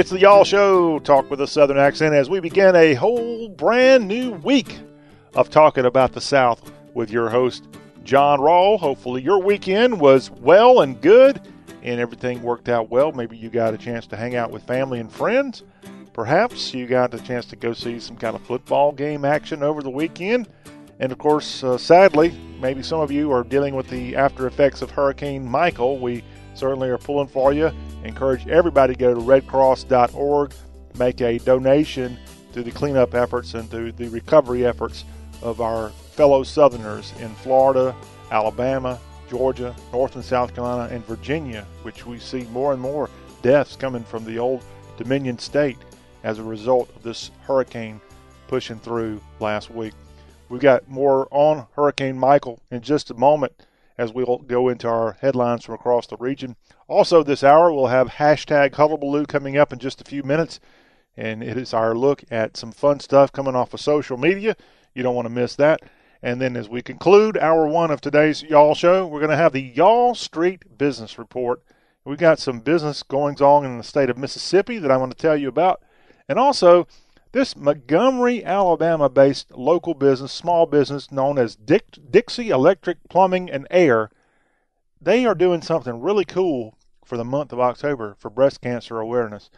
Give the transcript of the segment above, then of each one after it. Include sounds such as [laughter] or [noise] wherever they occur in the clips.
It's the Y'all Show, talk with a Southern accent, as we begin a whole brand new week of talking about the South with your host, John Rawl. Hopefully, your weekend was well and good and everything worked out well. Maybe you got a chance to hang out with family and friends. Perhaps you got a chance to go see some kind of football game action over the weekend. And of course, uh, sadly, maybe some of you are dealing with the after effects of Hurricane Michael. We certainly are pulling for you. Encourage everybody to go to redcross.org, make a donation to the cleanup efforts and to the recovery efforts of our fellow Southerners in Florida, Alabama, Georgia, North and South Carolina, and Virginia, which we see more and more deaths coming from the old Dominion state as a result of this hurricane pushing through last week. We've got more on Hurricane Michael in just a moment as we'll go into our headlines from across the region. Also, this hour, we'll have hashtag Hullabaloo coming up in just a few minutes, and it is our look at some fun stuff coming off of social media. You don't want to miss that. And then as we conclude hour one of today's Y'all Show, we're going to have the Y'all Street Business Report. We've got some business goings on in the state of Mississippi that I want to tell you about. And also, this Montgomery, Alabama based local business, small business known as Dick, Dixie Electric Plumbing and Air, they are doing something really cool for the month of October for breast cancer awareness.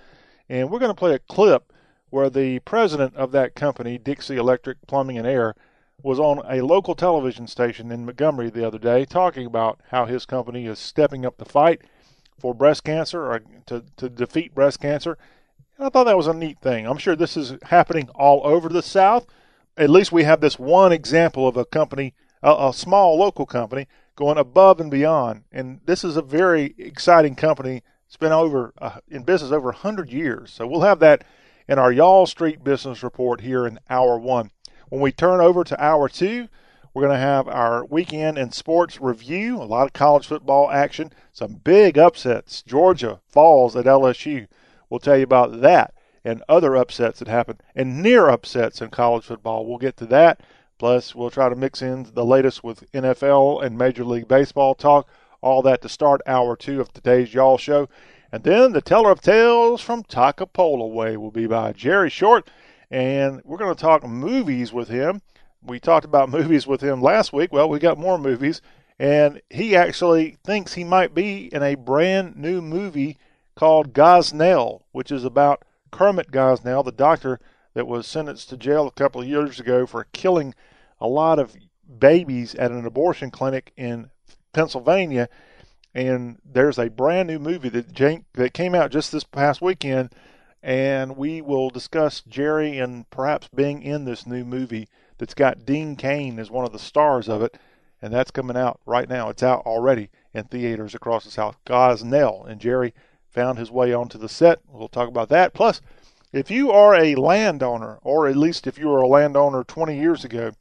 And we're going to play a clip where the president of that company, Dixie Electric Plumbing and Air, was on a local television station in Montgomery the other day talking about how his company is stepping up the fight for breast cancer or to, to defeat breast cancer. And I thought that was a neat thing. I'm sure this is happening all over the South. At least we have this one example of a company, a, a small local company, going above and beyond. And this is a very exciting company. It's been over uh, in business over 100 years. So we'll have that in our Y'all Street Business Report here in hour one. When we turn over to hour two, we're going to have our weekend in sports review, a lot of college football action, some big upsets. Georgia falls at LSU. We'll tell you about that and other upsets that happen and near upsets in college football. We'll get to that. Plus, we'll try to mix in the latest with NFL and Major League Baseball talk. All that to start hour two of today's Y'all Show. And then the teller of tales from Takapola Way will be by Jerry Short and we're going to talk movies with him. We talked about [laughs] movies with him last week. Well, we got more movies, and he actually thinks he might be in a brand new movie called Gosnell, which is about Kermit Gosnell, the doctor that was sentenced to jail a couple of years ago for killing a lot of babies at an abortion clinic in Pennsylvania. And there's a brand new movie that that came out just this past weekend and we will discuss Jerry and perhaps being in this new movie that's got Dean Cain as one of the stars of it, and that's coming out right now. It's out already in theaters across the South. Gosnell and Jerry found his way onto the set. We'll talk about that. Plus, if you are a landowner, or at least if you were a landowner 20 years ago,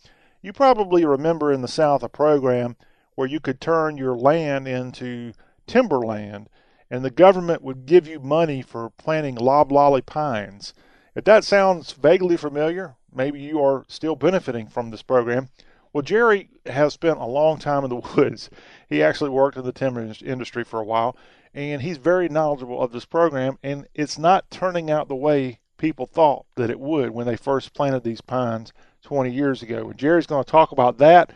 you probably remember in the South a program where you could turn your land into timberland and the government would give you money for planting loblolly pines. If that sounds vaguely familiar, maybe you are still benefiting from this program. Well, Jerry has spent a long time in the [laughs] woods. He actually worked in the timber industry for a while, and he's very knowledgeable of this program, and it's not turning out the way people thought that it would when they first planted these pines 20 years ago. And Jerry's going to talk about that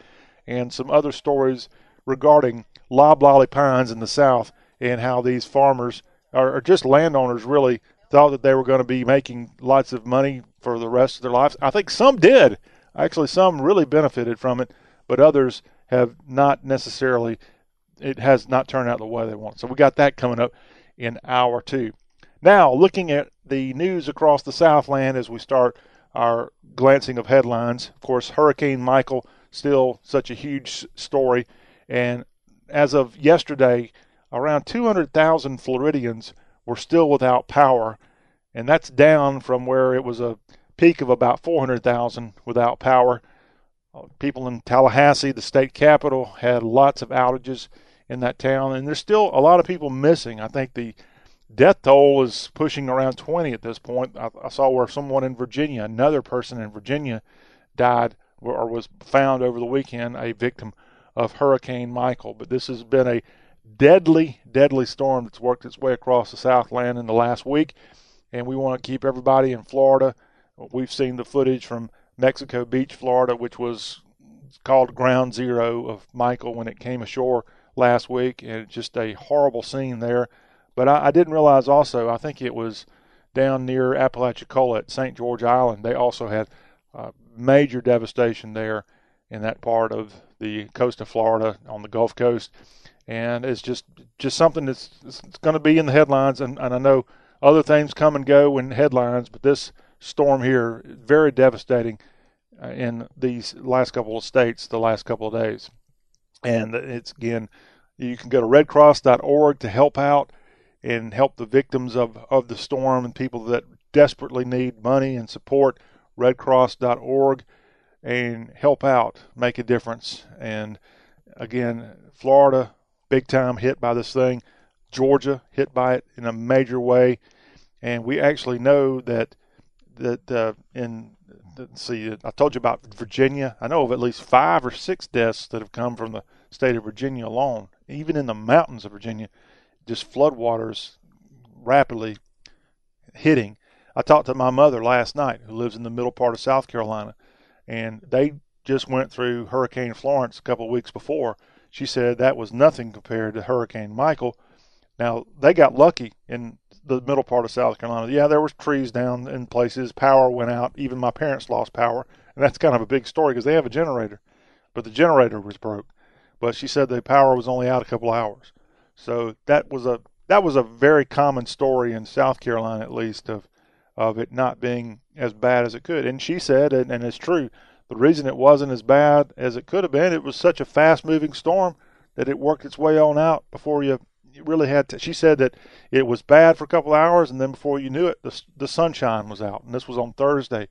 and some other stories regarding loblolly pines in the South and how these farmers or, just landowners really thought that they were going to be making lots of money for the rest of their lives. I think some did. Actually, some really benefited from it, but others have not necessarily. It has not turned out the way they want. So we got that coming up in hour two. Now, looking at the news across the Southland as we start our glancing of headlines. Of course, Hurricane Michael still such a huge story, and as of yesterday, around 200,000 Floridians were still without power, and that's down from where it was a peak of about 400,000 without power. Uh, people in Tallahassee, the state capital, had lots of outages in that town, and there's still a lot of people missing. I think the death toll is pushing around 20 at this point. I, I saw where someone in Virginia, another person in Virginia, died or was found over the weekend, a victim of Hurricane Michael. But this has been a deadly, deadly storm that's worked its way across the Southland in the last week. and we want to keep everybody in Florida. We've seen the footage from Mexico Beach, Florida, which was called ground zero of Michael when it came ashore last week, and just a horrible scene there. But I, I didn't realize also, I think it was down near Apalachicola at St. George Island. They also had uh, major devastation there in that part of the coast of Florida on the Gulf Coast, and it's just just something that's going to be in the headlines. And, and I know other things come and go in headlines, but this storm here very devastating uh, in these last couple of states the last couple of days. And it's again, you can go to redcross.org to help out and help the victims of, of the storm and people that desperately need money and support. Redcross.org and help out, make a difference. And again, Florida, big time hit by this thing. Georgia hit by it in a major way, and we actually know that that uh, in see, I told you about Virginia. I know of at least five or six deaths that have come from the state of Virginia alone. Even in the mountains of Virginia, just floodwaters rapidly hitting. I talked to my mother last night, who lives in the middle part of South Carolina, and they just went through Hurricane Florence a couple of weeks before. She said that was nothing compared to Hurricane Michael. Now they got lucky in the middle part of South Carolina. Yeah, there was trees down in places. Power went out. Even my parents lost power, and that's kind of a big story because they have a generator, but the generator was broke. But she said the power was only out a couple hours. So that was a that was a very common story in South Carolina, at least, of of it not being as bad as it could. And she said, and, and it's true, the reason it wasn't as bad as it could have been, it was such a fast moving storm that it worked its way on out before you really had to. She said that it was bad for a couple hours, and then before you knew it, the, the sunshine was out. And this was on Thursday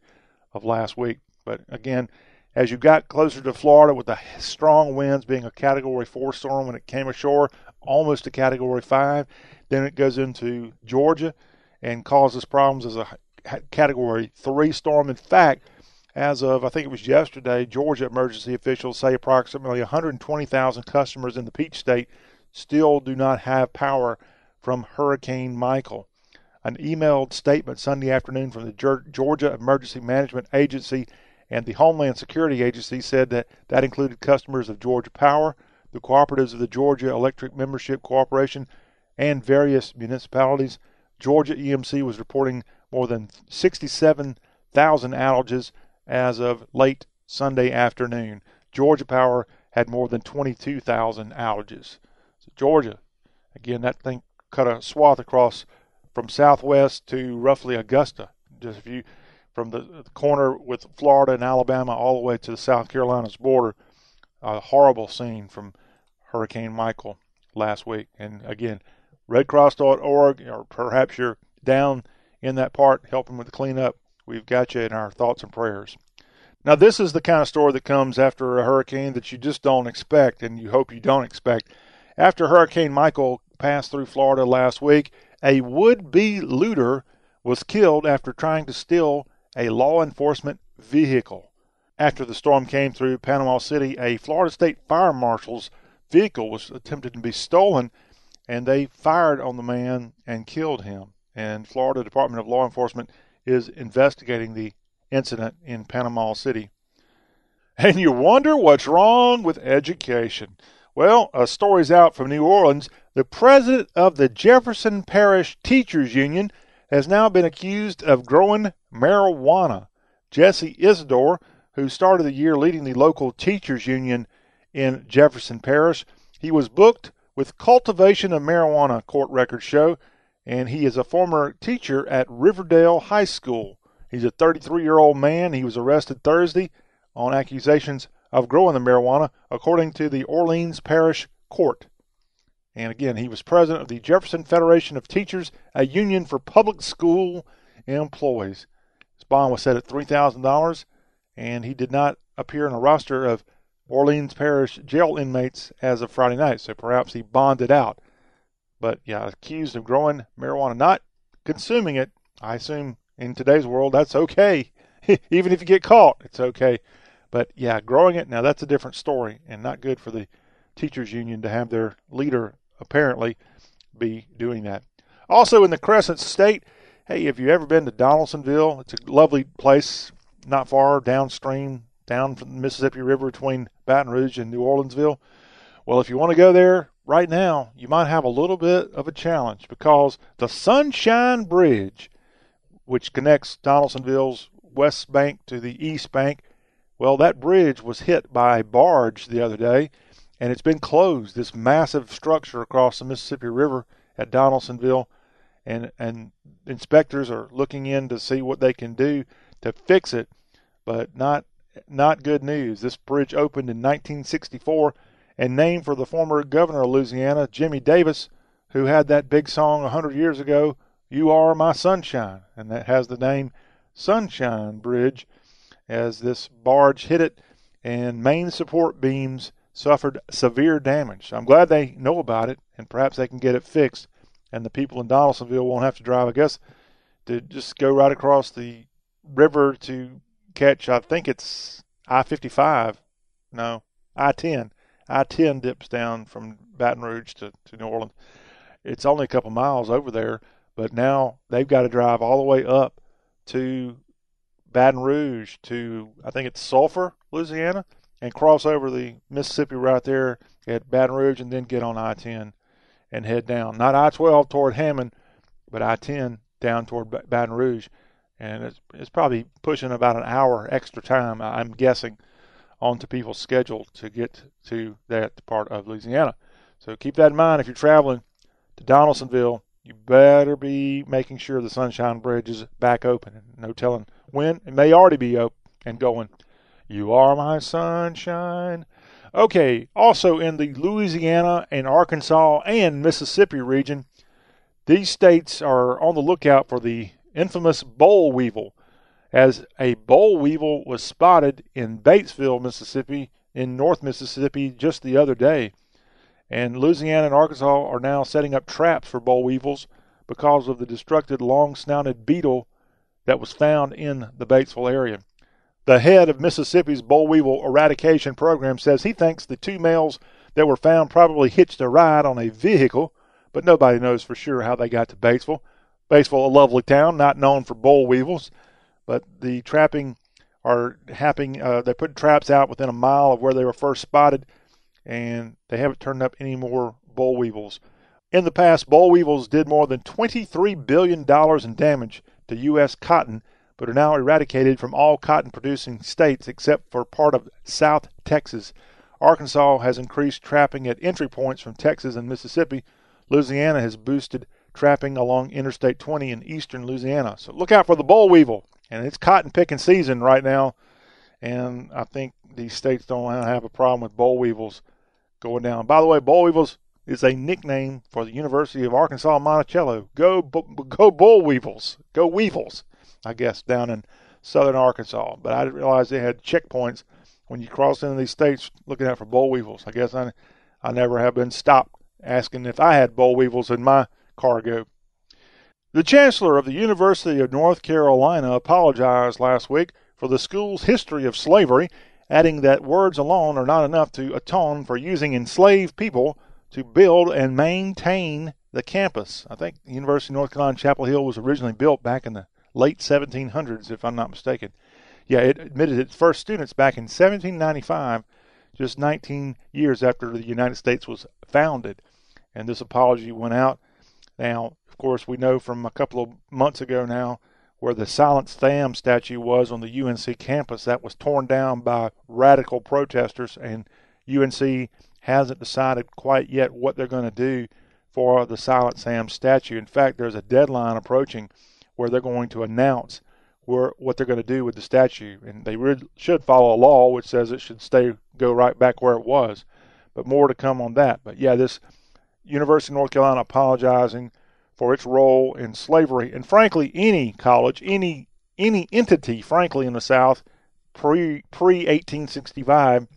of last week. But again, as you got closer to Florida with the strong winds being a Category 4 storm when it came ashore, almost a Category 5, then it goes into Georgia and causes problems as a Category 3 storm. In fact, as of I think it was yesterday, Georgia emergency officials say approximately 120,000 customers in the Peach State still do not have power from Hurricane Michael. An emailed statement Sunday afternoon from the Georgia Emergency Management Agency and the Homeland Security Agency said that that included customers of Georgia Power, the cooperatives of the Georgia Electric Membership Corporation, and various municipalities. Georgia EMC was reporting more than 67,000 outages as of late Sunday afternoon. Georgia Power had more than 22,000 outages. So Georgia, again, that thing cut a swath across from southwest to roughly Augusta. Just if you from the corner with Florida and Alabama all the way to the South Carolina's border, a horrible scene from Hurricane Michael last week. And again, redcross.org, or perhaps you're down in that part helping with the cleanup. We've got you in our thoughts and prayers. Now, this is the kind of story that comes after a hurricane that you just don't expect, and you hope you don't expect. After Hurricane Michael passed through Florida last week, a would be looter was killed after trying to steal a law enforcement vehicle. After the storm came through Panama City, a Florida State Fire Marshal's vehicle was attempted to be stolen, and they fired on the man and killed him. And Florida Department of Law Enforcement is investigating the incident in Panama City. And you wonder what's wrong with education. Well, a story's out from New Orleans. The president of the Jefferson Parish Teachers Union has now been accused of growing marijuana. Jesse Isidore, who started the year leading the local teachers union in Jefferson Parish, he was booked with cultivation of marijuana, court records show, and he is a former teacher at Riverdale High School. He's a 33 year old man. He was arrested Thursday on accusations of growing the marijuana, according to the Orleans Parish Court. And again, he was president of the Jefferson Federation of Teachers, a union for public school employees. Bond was set at $3,000, and he did not appear in a roster of Orleans Parish jail inmates as of Friday night, so perhaps he bonded out. But yeah, accused of growing marijuana, not consuming it. I assume in today's world, that's okay. [laughs] Even if you get caught, it's okay. But yeah, growing it now that's a different story, and not good for the teachers union to have their leader apparently be doing that. Also in the Crescent State, Hey, have you ever been to Donaldsonville? It's a lovely place, not far downstream, down from the Mississippi River between Baton Rouge and New Orleansville. Well, if you want to go there right now, you might have a little bit of a challenge because the Sunshine Bridge, which connects Donaldsonville's west bank to the east bank, well, that bridge was hit by a barge the other day, and it's been closed. This massive structure across the Mississippi River at Donaldsonville, and and inspectors are looking in to see what they can do to fix it, but not not good news. This bridge opened in 1964 and named for the former governor of Louisiana, Jimmy Davis, who had that big song 100 years ago, You Are My Sunshine, and that has the name Sunshine Bridge as this barge hit it and main support beams suffered severe damage. I'm glad they know about it and perhaps they can get it fixed and the people in Donaldsonville won't have to drive, I guess, to just go right across the river to catch, I think it's I 55. No, I 10. I 10 dips down from Baton Rouge to, to New Orleans. It's only a couple miles over there, but now they've got to drive all the way up to Baton Rouge to, I think it's Sulphur, Louisiana, and cross over the Mississippi right there at Baton Rouge and then get on I 10 and head down. Not I 12 toward Hammond, but I 10 down toward Baton Rouge. And it's, it's probably pushing about an hour extra time, I'm guessing, onto people's schedule to get to that part of Louisiana. So keep that in mind if you're traveling to Donaldsonville. You better be making sure the Sunshine Bridge is back open. No telling when. It may already be open and going. You are my sunshine. Okay, also in the Louisiana and Arkansas and Mississippi region, these states are on the lookout for the infamous boll weevil, as a boll weevil was spotted in Batesville, Mississippi, in North Mississippi just the other day. And Louisiana and Arkansas are now setting up traps for boll weevils because of the destructive long snouted beetle that was found in the Batesville area. The head of Mississippi's boll weevil eradication program says he thinks the two males that were found probably hitched a ride on a vehicle, but nobody knows for sure how they got to Batesville. Batesville, a lovely town, not known for boll weevils, but the trapping are happening. Uh, they put traps out within a mile of where they were first spotted, and they haven't turned up any more boll weevils. In the past, boll weevils did more than $23 billion in damage to U.S. cotton, but are now eradicated from all cotton producing states except for part of South Texas. Arkansas has increased trapping at entry points from Texas and Mississippi. Louisiana has boosted trapping along Interstate 20 in eastern Louisiana. So look out for the boll weevil. And it's cotton picking season right now. And I think these states don't have a problem with boll weevils going down. By the way, boll weevils is a nickname for the University of Arkansas Monticello. Go, go Boll Weevils. Go Weevils, I guess, down in southern Arkansas. But I didn't realize they had checkpoints when you cross into these states looking out for boll weevils. I guess I, I never have been stopped asking if I had boll weevils in my cargo. The Chancellor of the University of North Carolina apologized last week for the school's history of slavery, adding that words alone are not enough to atone for using enslaved people to build and maintain the campus. I think the University of North Carolina Chapel Hill was originally built back in the late 1700s, if I'm not mistaken. Yeah, it admitted its first students back in 1795, just 19 years after the United States was founded. And this apology went out. Now, of course, we know from a couple of months ago now where the Silent Sam statue was on the UNC campus. That was torn down by radical protesters, and UNC hasn't decided quite yet what they're going to do for the Silent Sam statue. In fact, there's a deadline approaching where they're going to announce where, what they're going to do with the statue, and they really should follow a law which says it should stay go right back where it was. But more to come on that. But yeah, this University of North Carolina apologizing for its role in slavery, and frankly, any college, any any entity, frankly, in the South pre pre 1865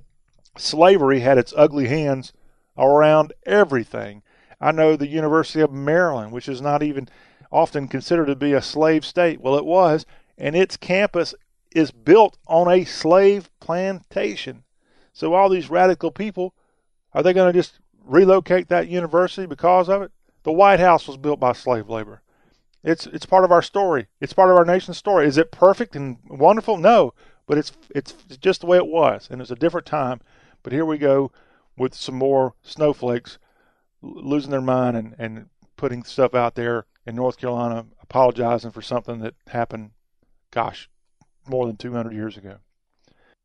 slavery had its ugly hands around everything. I know the University of Maryland, which is not even often considered to be a slave state. Well, it was, and its campus is built on a slave plantation. So all these radical people, are they going to just relocate that university because of it? The White House was built by slave labor. It's it's part of our story. It's part of our nation's story. Is it perfect and wonderful? No, but it's it's just the way it was, and it's a different time. But here we go with some more snowflakes losing their mind and, and putting stuff out there in North Carolina, apologizing for something that happened, gosh, more than 200 years ago.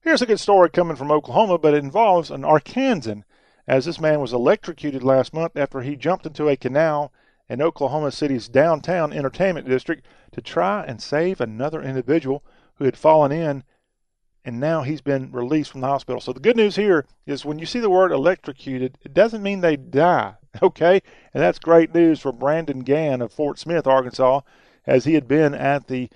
Here's a good story coming from Oklahoma, but it involves an Arkansan, as this man was electrocuted last month after he jumped into a canal in Oklahoma City's downtown entertainment district to try and save another individual who had fallen in, and now he's been released from the hospital. So the good news here is when you see the word electrocuted, it doesn't mean they die, [laughs] okay? And that's great news for Brandon Gann of Fort Smith, Arkansas, as he had been at the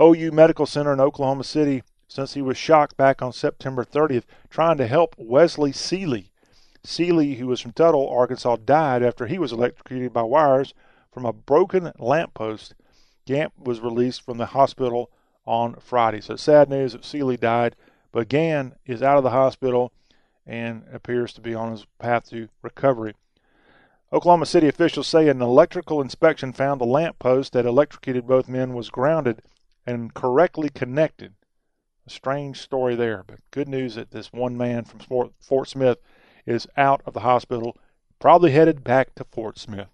OU Medical Center in Oklahoma City since he was shocked back on September 30th, trying to help Wesley Seeley. Seeley, who was from Tuttle, Arkansas, died after he was electrocuted by wires from a broken lamppost. Gann was released from the hospital on Friday. So sad news that Seeley died, but Gann is out of the hospital and appears to be on his path to recovery. Oklahoma City officials say an electrical inspection found the lamppost that electrocuted both men was grounded and correctly connected. A strange story there, but good news that this one man from Fort Smith is out of the hospital, probably headed back to Fort Smith.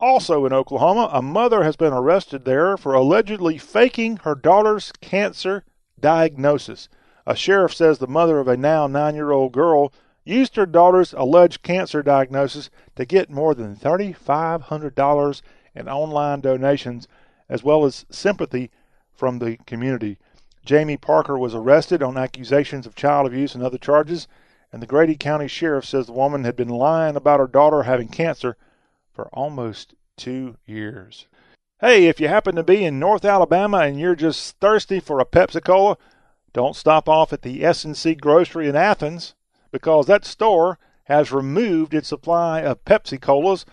Also in Oklahoma, a mother has been arrested there for allegedly faking her daughter's cancer diagnosis. A sheriff says the mother of a now nine year old girl used her daughter's alleged cancer diagnosis to get more than $3,500 in online donations, as well as sympathy from the community. Jamie Parker was arrested on accusations of child abuse and other charges, and the Grady County Sheriff says the woman had been lying about her daughter having cancer for almost two years. Hey, if you happen to be in North Alabama and you're just thirsty for a Pepsi Cola, don't stop off at the S&C Grocery in Athens because that store has removed its supply of Pepsi Colas,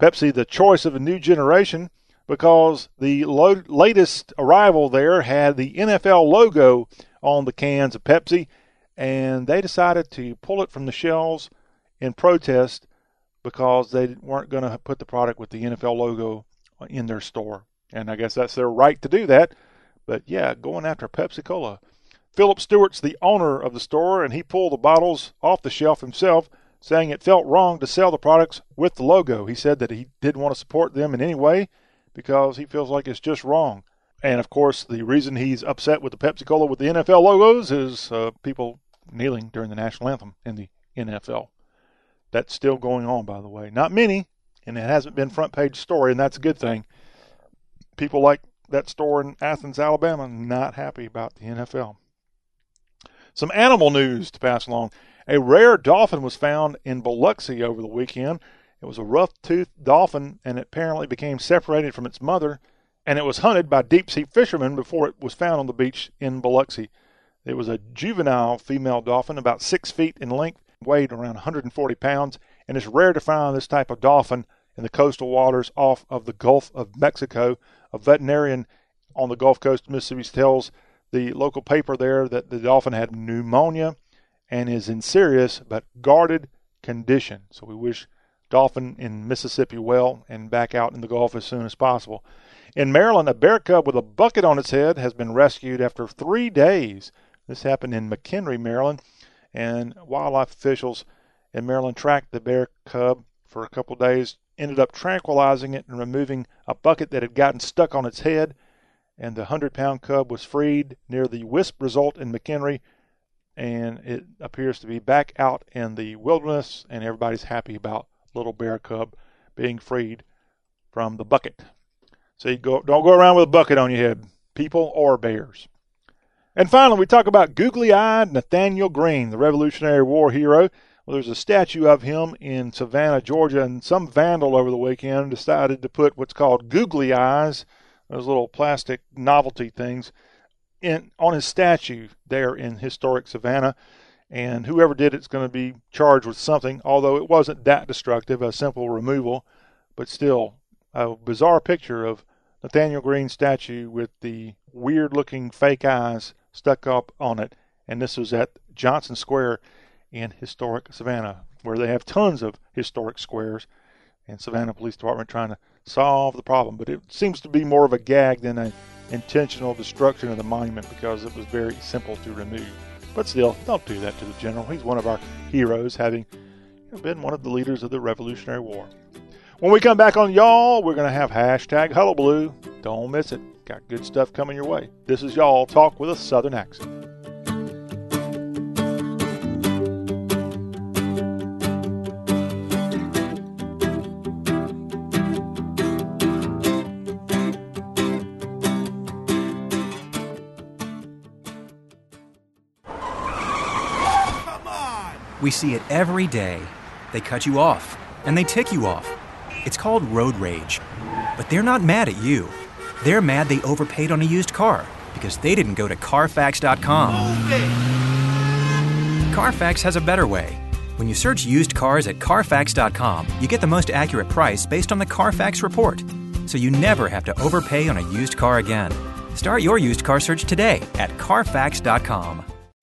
Pepsi the choice of a new generation because the lo- latest arrival there had the NFL logo on the cans of Pepsi, and they decided to pull it from the shelves in protest because they weren't going to put the product with the NFL logo in their store. And I guess that's their right to do that. But yeah, going after Pepsi Cola. Philip Stewart's the owner of the store, and he pulled the bottles off the shelf himself, saying it felt wrong to sell the products with the logo. He said that he didn't want to support them in any way because he feels like it's just wrong. And of course, the reason he's upset with the Pepsi Cola with the NFL logos is uh, people kneeling during the national anthem in the NFL. That's still going on, by the way. Not many, and it hasn't been front page story, and that's a good thing. People like that store in Athens, Alabama, not happy about the NFL. Some animal news to pass along. A rare dolphin was found in Biloxi over the weekend. It was a rough-toothed dolphin, and it apparently became separated from its mother, and it was hunted by deep-sea fishermen before it was found on the beach in Biloxi. It was a juvenile female dolphin, about six feet in length, weighed around 140 pounds, and it's rare to find this type of dolphin in the coastal waters off of the Gulf of Mexico. A veterinarian on the Gulf Coast of Mississippi tells the local paper there that the dolphin had pneumonia and is in serious but guarded condition. So we wish dolphin in Mississippi well and back out in the Gulf as soon as possible. In Maryland, a bear cub with a bucket on its head has been rescued after three days. This happened in McHenry, Maryland, and wildlife officials in Maryland tracked the bear cub for a couple days, ended up tranquilizing it and removing a bucket that had gotten stuck on its head, and the 100 pound cub was freed near the Wisp Resort in McHenry, and it appears to be back out in the wilderness, and everybody's happy about little bear cub being freed from the bucket. So you go, don't go around with a bucket on your head, people or bears. And finally, we talk about googly eyed Nathaniel Greene, the Revolutionary War hero. Well, there's a statue of him in Savannah, Georgia, and some vandal over the weekend decided to put what's called googly eyes, those little plastic novelty things, in on his statue there in historic Savannah and whoever did it's going to be charged with something, although it wasn't that destructive, a simple removal, but still a bizarre picture of Nathaniel Greene's statue with the weird looking fake eyes stuck up on it. And this was at Johnson Square in historic Savannah, where they have tons of historic squares. And Savannah Police Department trying to solve the problem. But it seems to be more of a gag than an intentional destruction of the monument because it was very simple to remove. But still, don't do that to the general. He's one of our heroes, having been one of the leaders of the Revolutionary War. When we come back on y'all, we're going to have hashtag Hullabaloo. Don't miss it. Got good stuff coming your way. This is y'all talk with a southern accent. We see it every day. They cut you off, and they tick you off. It's called road rage. But they're not mad at you. They're mad they overpaid on a used car because they didn't go to Carfax.com. Carfax has a better way. When you search used cars at Carfax.com, you get the most accurate price based on the Carfax report. So you never have to overpay on a used car again. Start your used car search today at Carfax.com.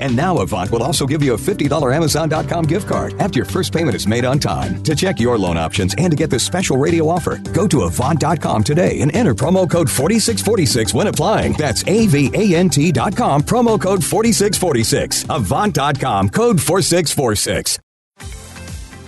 And now Avant will also give you a $50 Amazon.com gift card after your first payment is made on time. To check your loan options and to get this special radio offer, go to Avant.com today and enter promo code 4646 when applying. That's A-V-A-N-T.com, promo code 4646. Avant.com, code 4646.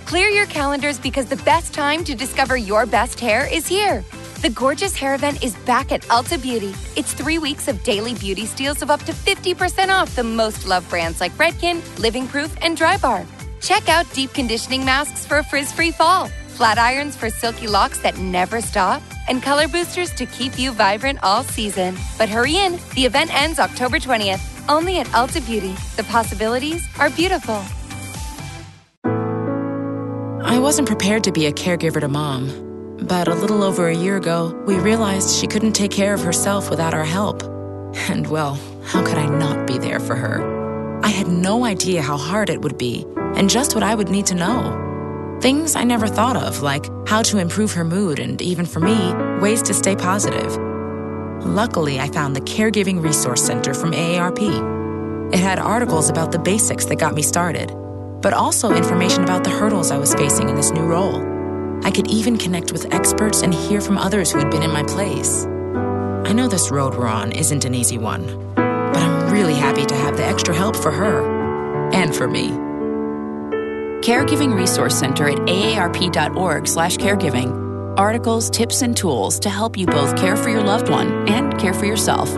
Clear your calendars because the best time to discover your best hair is here. The Gorgeous Hair Event is back at Ulta Beauty. It's three weeks of daily beauty steals of up to 50% off the most loved brands like Redken, Living Proof, and Drybar. Check out deep conditioning masks for a frizz free fall, flat irons for silky locks that never stop, and color boosters to keep you vibrant all season. But hurry in, the event ends October 20th, only at Ulta Beauty. The possibilities are beautiful. I wasn't prepared to be a caregiver to mom. But a little over a year ago, we realized she couldn't take care of herself without our help. And well, how could I not be there for her? I had no idea how hard it would be and just what I would need to know. Things I never thought of, like how to improve her mood and, even for me, ways to stay positive. Luckily, I found the Caregiving Resource Center from AARP. It had articles about the basics that got me started, but also information about the hurdles I was facing in this new role. I could even connect with experts and hear from others who had been in my place. I know this road we're on isn't an easy one, but I'm really happy to have the extra help for her and for me. Caregiving Resource Center at aarp.org/caregiving. Articles, tips and tools to help you both care for your loved one and care for yourself.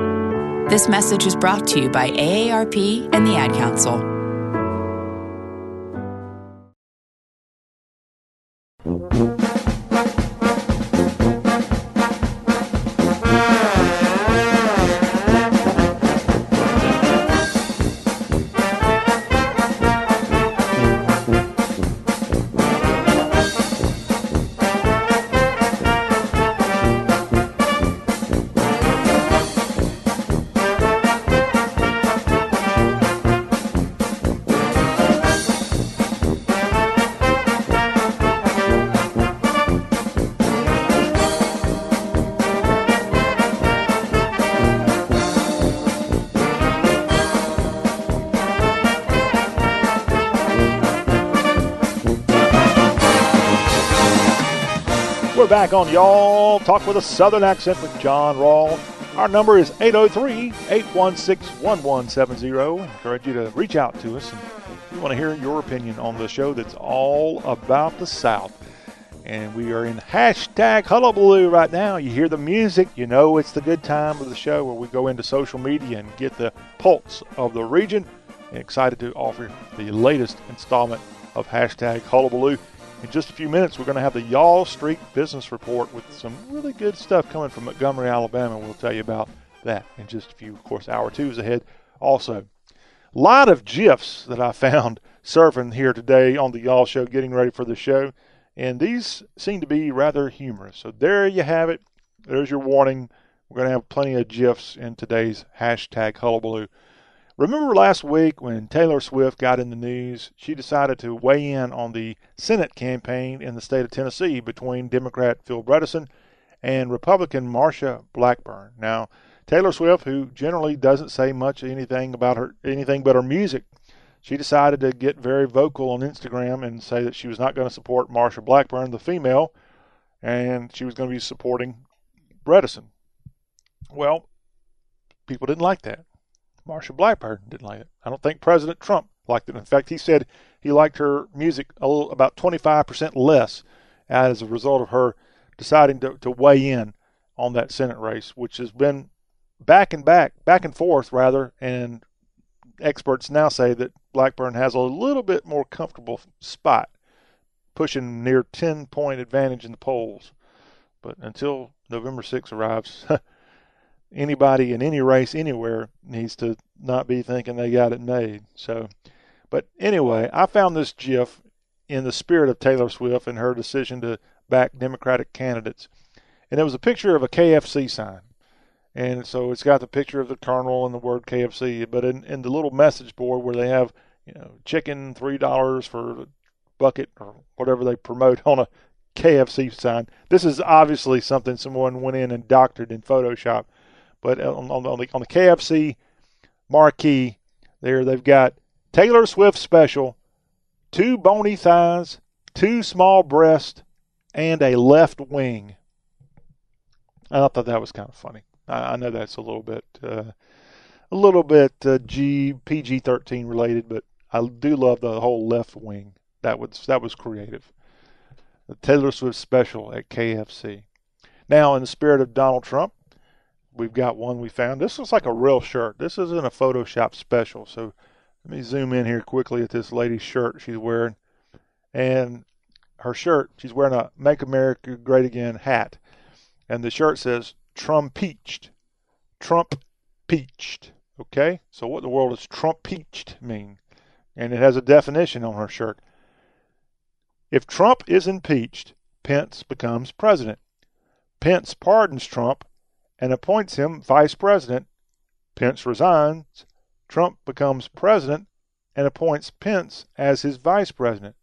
This message is brought to you by AARP and the Ad Council. Back on Y'all Talk with a Southern Accent with John Rawl. Our number is 803 816 1170. Encourage you to reach out to us we want to hear your opinion on the show that's all about the South. And we are in hashtag hullabaloo right now. You hear the music, you know it's the good time of the show where we go into social media and get the pulse of the region. And excited to offer the latest installment of hashtag hullabaloo. In just a few minutes, we're going to have the Y'all Street Business Report with some really good stuff coming from Montgomery, Alabama. We'll tell you about that in just a few. Of course, hour two is ahead. Also, a lot of GIFs that I [laughs] found surfing here today on the Y'all Show, getting ready for the show, and these seem to be rather humorous. So there you have it. There's your warning. We're going to have plenty of GIFs in today's hashtag hullabaloo. Remember last week when Taylor Swift got in the news? She decided to weigh in on the Senate campaign in the state of Tennessee between Democrat Phil Bredesen and Republican Marsha Blackburn. Now, Taylor Swift, who generally doesn't say much anything about her anything but her music, she decided to get very vocal on Instagram and say that she was not going to support Marsha Blackburn, the female, and she was going to be supporting Bredesen. Well, people didn't like that. Marsha Blackburn didn't like it. I don't think President Trump liked it. In fact, he said he liked her music a little about 25% less as a result of her deciding to, to weigh in on that Senate race, which has been back and back, back and forth rather, and experts now say that Blackburn has a little bit more comfortable spot, pushing near 10 point advantage in the polls. But until November 6 arrives, [laughs] anybody in any race anywhere needs to not be thinking they got it made. So, but anyway, I found this GIF in the spirit of Taylor Swift and her decision to back Democratic candidates. And it was a picture of a KFC sign. And so it's got the picture of the Colonel and the word KFC, but in, in the little message board where they have, you know, chicken three dollars for a bucket or whatever they promote [laughs] on a KFC sign. This is obviously something someone went in and doctored in Photoshop but on, on, on, the, on the KFC marquee, there they've got Taylor Swift special, two bony thighs, two small breasts, and a left wing. I thought that was kind of funny. I, I know that's a little bit, uh, a little bit uh, G PG thirteen related, but I do love the whole left wing. That was that was creative. The Taylor Swift special at KFC. Now, in the spirit of Donald Trump, we've got one we found. This looks like a real shirt. This isn't a Photoshop special. So let me zoom in here quickly at this lady's shirt she's wearing. And her shirt, she's wearing a Make America Great Again hat. And the shirt says Trump peached. Trump peached. Okay? So what in the world does Trump peached mean? And it has a definition on her shirt. If Trump is impeached, Pence becomes president. Pence pardons Trump and appoints him vice president. Pence resigns. Trump becomes president and appoints Pence as his vice president.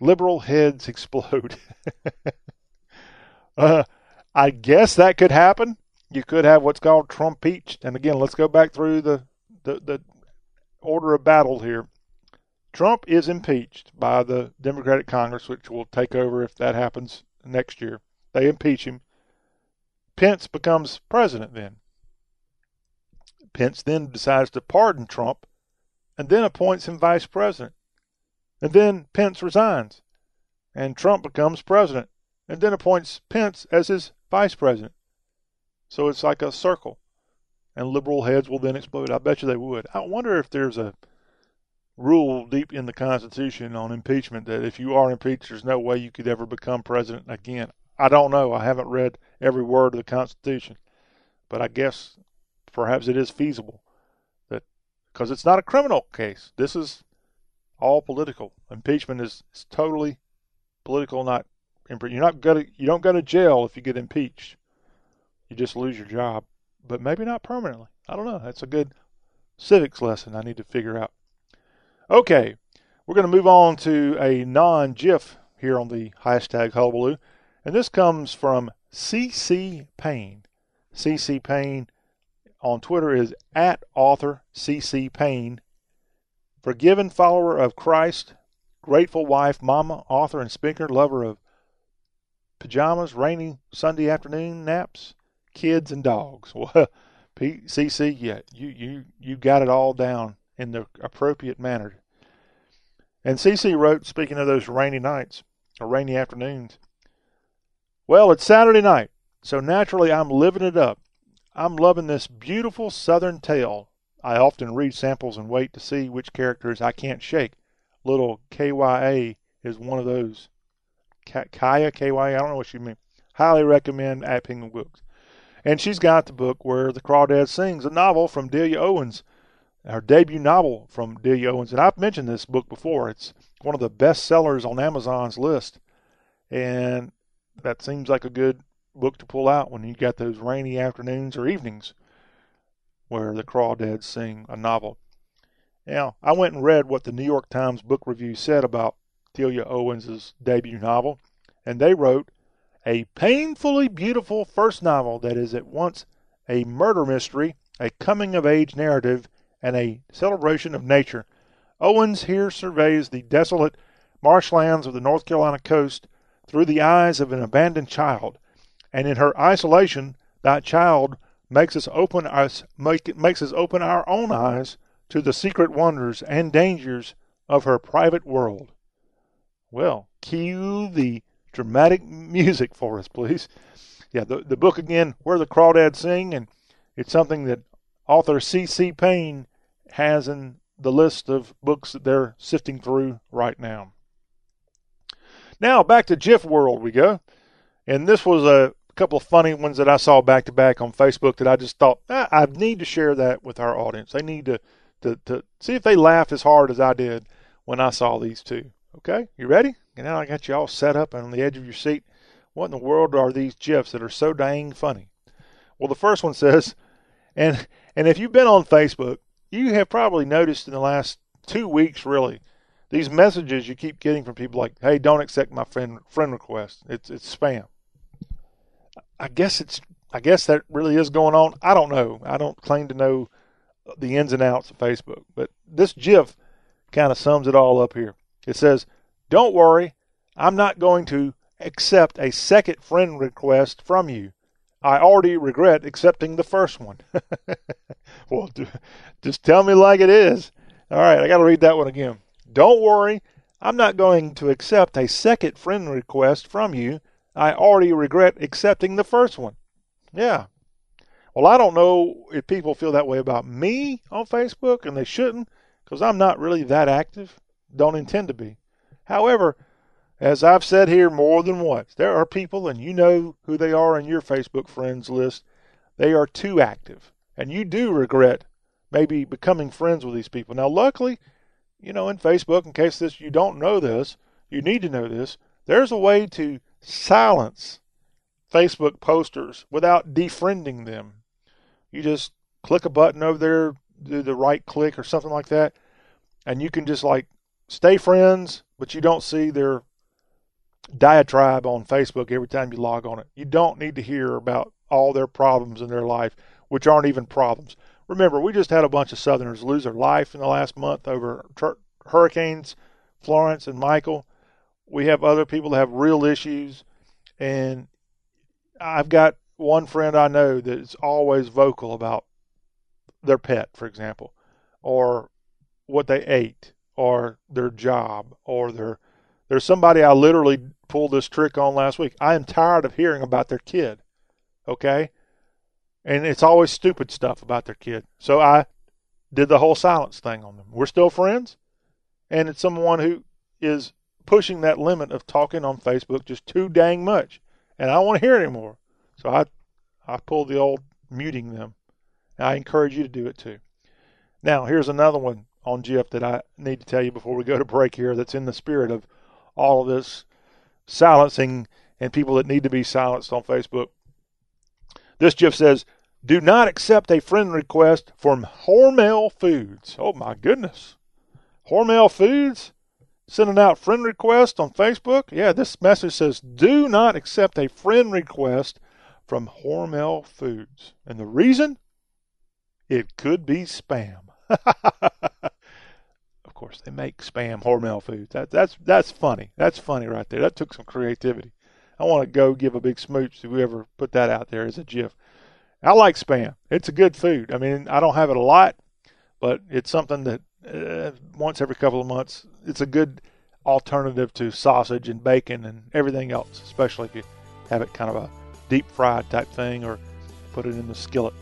Liberal heads [laughs] explode. [laughs] uh, I guess that could happen. You could have what's called Trump impeached. And again, let's go back through the, the, the order of battle here. Trump is impeached by the Democratic Congress, which will take over if that happens next year. They impeach him. Pence becomes president then. Pence then decides to pardon Trump and then appoints him vice president. And then Pence resigns and Trump becomes president and then appoints Pence as his vice president. So it's like a circle. And liberal heads will then explode. I bet you they would. I wonder if there's a rule deep in the Constitution on impeachment that if you are impeached, there's no way you could ever become president again. I don't know. I haven't read every word of the Constitution, but I guess perhaps it is feasible that because it's not a criminal case. This is all political. Impeachment is, is totally political. Not you're not to you don't go to jail if you get impeached. You just lose your job, but maybe not permanently. I don't know. That's a good civics lesson I need to figure out. Okay, we're going to move on to a non-GIF here on the hashtag hullabaloo. And this comes from CC Payne. CC Payne on Twitter is at author CC Payne. Forgiven follower of Christ, grateful wife, mama, author, and speaker, lover of pajamas, rainy Sunday afternoon naps, kids, and dogs. [laughs] Well, CC, yeah, you, you, you got it all down in the appropriate manner. And CC wrote, speaking of those rainy nights or rainy afternoons, well, it's Saturday night, so naturally I'm living it up. I'm loving this beautiful Southern tale. I often read samples and wait to see which characters I can't shake. Little KYA is one of those Kaya, K-Y, I don't know what she means. Highly recommend at Penguin Books. And she's got the book where the Crawdad Sings, a novel from Delia Owens, her debut novel from Delia Owens. And I've mentioned this book before. It's one of the best sellers on Amazon's list. And that seems like a good book to pull out when you got those rainy afternoons or evenings where the crawdads sing a novel. Now, I went and read what the New York Times book review said about Delia Owens's debut novel, and they wrote, a painfully beautiful first novel that is at once a murder mystery, a coming of age narrative, and a celebration of nature. Owens here surveys the desolate marshlands of the North Carolina coast through the eyes of an abandoned child, and in her isolation, that child makes us open us make, makes us open our own eyes to the secret wonders and dangers of her private world. Well, cue the dramatic music for us, please. Yeah, the, the book again, Where the Crawdads Sing, and it's something that author C.C. Payne has in the list of books that they're sifting through right now. Now, back to GIF World we go. And this was a couple of funny ones that I saw back to back on Facebook that I just thought, ah, I need to share that with our audience. They need to, to, to see if they laugh as hard as I did when I saw these two. Okay, you ready? And now I got you all set up on the edge of your seat. What in the world are these GIFs that are so dang funny? Well, the first one says, and and if you've been on Facebook, you have probably noticed in the last two weeks, really, these messages you keep getting from people like, "Hey, don't accept my friend friend request. It's it's spam." I guess it's I guess that really is going on. I don't know. I don't claim to know the ins and outs of Facebook, but this GIF kind of sums it all up here. It says, don't worry, I'm not going to accept a second friend request from you. I already regret accepting the first one. [laughs] well, just tell me like it is. All right, I got to read that one again. Don't worry, I'm not going to accept a second friend request from you. I already regret accepting the first one. Yeah. Well, I don't know if people feel that way about me on Facebook, and they shouldn't, because I'm not really that active. Don't intend to be. However, as I've said here more than once, there are people, and you know who they are in your Facebook friends list, they are too active. And you do regret maybe becoming friends with these people. Now, luckily, you know, in Facebook, in case this you don't know this, you need to know this, there's a way to silence Facebook posters without defriending them. You just click a button over there, do the right click or something like that, and you can just like stay friends, but you don't see their diatribe on Facebook every time you log on it. You don't need to hear about all their problems in their life, which aren't even problems. Remember, we just had a bunch of Southerners lose their life in the last month over hurricanes Florence and Michael. We have other people that have real issues, and I've got one friend I know that is always vocal about their pet, for example, or what they ate, or their job or their there's somebody I literally pulled this trick on last week. I am tired of hearing about their kid. Okay? And it's always stupid stuff about their kid. So I did the whole silence thing on them. We're still friends. And it's someone who is pushing that limit of talking on Facebook just too dang much. And I don't want to hear it anymore. So I I pulled the old muting them. And I encourage you to do it too. Now, here's another one on GIF that I need to tell you before we go to break here that's in the spirit of all of this silencing and people that need to be silenced on Facebook. This GIF says, do not accept a friend request from Hormel Foods. Oh my goodness. Hormel Foods sending out friend requests on Facebook. Yeah, this message says, do not accept a friend request from Hormel Foods. And the reason? It could be spam. [laughs] Of course, they make spam Hormel foods. That, that's that's funny. That's funny right there. That took some creativity. I want to go give a big smooch to whoever put that out there as a GIF. I like spam. It's a good food. I mean, I don't have it a lot, but it's something that uh, once every couple of months, it's a good alternative to sausage and bacon and everything else, especially if you have it kind of a deep fried type thing or put it in the skillet.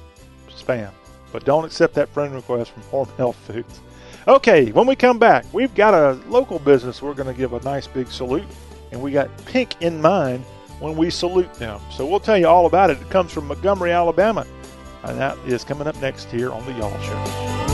Spam. But don't accept that friend request from Hormel [laughs] Foods. Okay, when we come back, we've got a local business we're going to give a nice big salute, and we got pink in mind when we salute them. So we'll tell you all about it. It comes from Montgomery, Alabama, and that is coming up next here on The Y'all Show.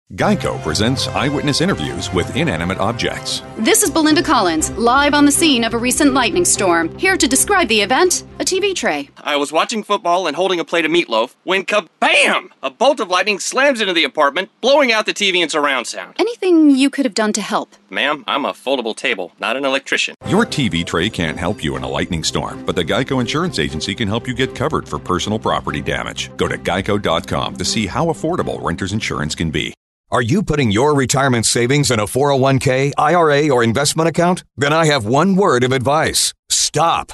Geico presents eyewitness interviews with inanimate objects. This is Belinda Collins, live on the scene of a recent lightning storm. Here to describe the event a TV tray. I was watching football and holding a plate of meatloaf when kabam! A bolt of lightning slams into the apartment, blowing out the TV and surround sound. Anything you could have done to help? Ma'am, I'm a foldable table, not an electrician. Your TV tray can't help you in a lightning storm, but the Geico Insurance Agency can help you get covered for personal property damage. Go to geico.com to see how affordable renter's insurance can be. Are you putting your retirement savings in a 401k, IRA, or investment account? Then I have one word of advice stop.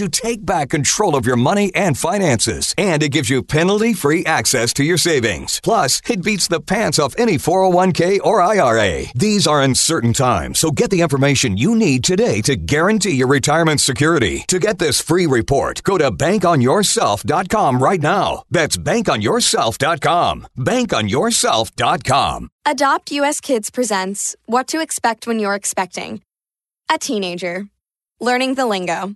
you take back control of your money and finances, and it gives you penalty free access to your savings. Plus, it beats the pants off any 401k or IRA. These are uncertain times, so get the information you need today to guarantee your retirement security. To get this free report, go to bankonyourself.com right now. That's bankonyourself.com. Bankonyourself.com. Adopt US Kids presents What to Expect When You're Expecting. A teenager. Learning the lingo.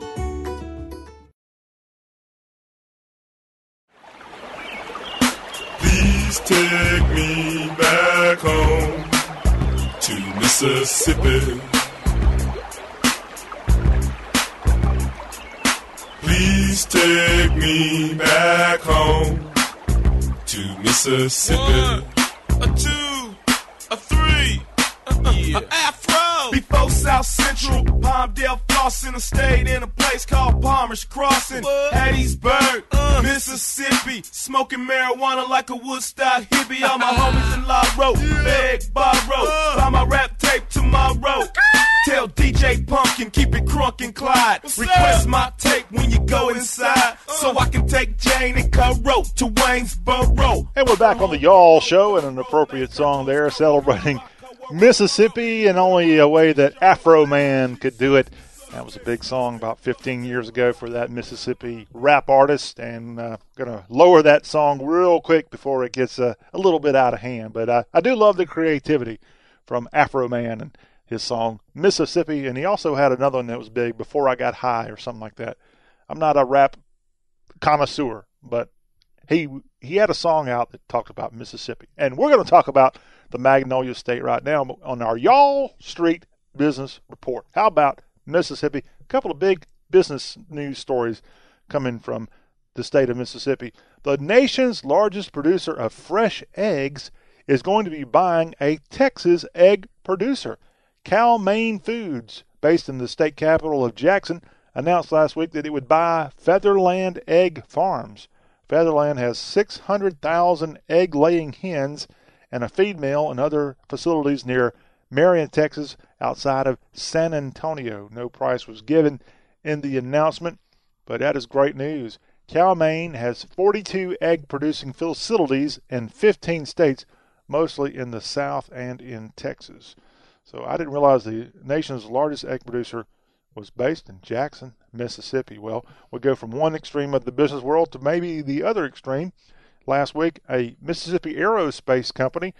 Please take me back home to Mississippi. Please take me back home to Mississippi. One, a two, a three, yeah. a afro. Before South Central, Palmdale, Flossin, stayed in a place called Palmer's Crossing, what? Hattiesburg, uh. Mississippi, smoking marijuana like a Woodstock hippie. All my homies in La Road, [laughs] yeah. beg, borrow, uh. buy my rap tape tomorrow. [laughs] Tell DJ Pumpkin, keep it crunk and Clyde. What's Request up? my tape when you go inside, uh. so I can take Jane and Caro to Waynesboro. And we're back on the Y'all Show and an appropriate song there celebrating Mississippi and only a way that Afroman could do it. That was a big song about 15 years ago for that Mississippi rap artist, and uh, going to lower that song real quick before it gets uh, a little bit out of hand. But uh, I do love the creativity from Afroman and his song Mississippi, and he also had another one that was big, Before I Got High or something like that. I'm not a rap connoisseur, but he he had a song out that talked about Mississippi, and we're going to talk about the Magnolia State right now on our Y'all Street Business Report. How about Mississippi? A couple of big business news stories coming from the state of Mississippi. The nation's largest producer of fresh eggs is going to be buying a Texas egg producer. Cal-Maine Foods based in the state capital of Jackson, announced last week that it would buy Featherland Egg Farms. Featherland has 600,000 egg laying hens and a feed mill and other facilities near Marion, Texas, outside of San Antonio. No price was given in the announcement, but that is great news. Cal-Maine has 42 egg producing facilities in 15 states, mostly in the South and in Texas. So I didn't realize the nation's largest egg producer was based in Jackson, Mississippi. Well, we go from one extreme of the business world to maybe the other extreme. Last week, a Mississippi aerospace company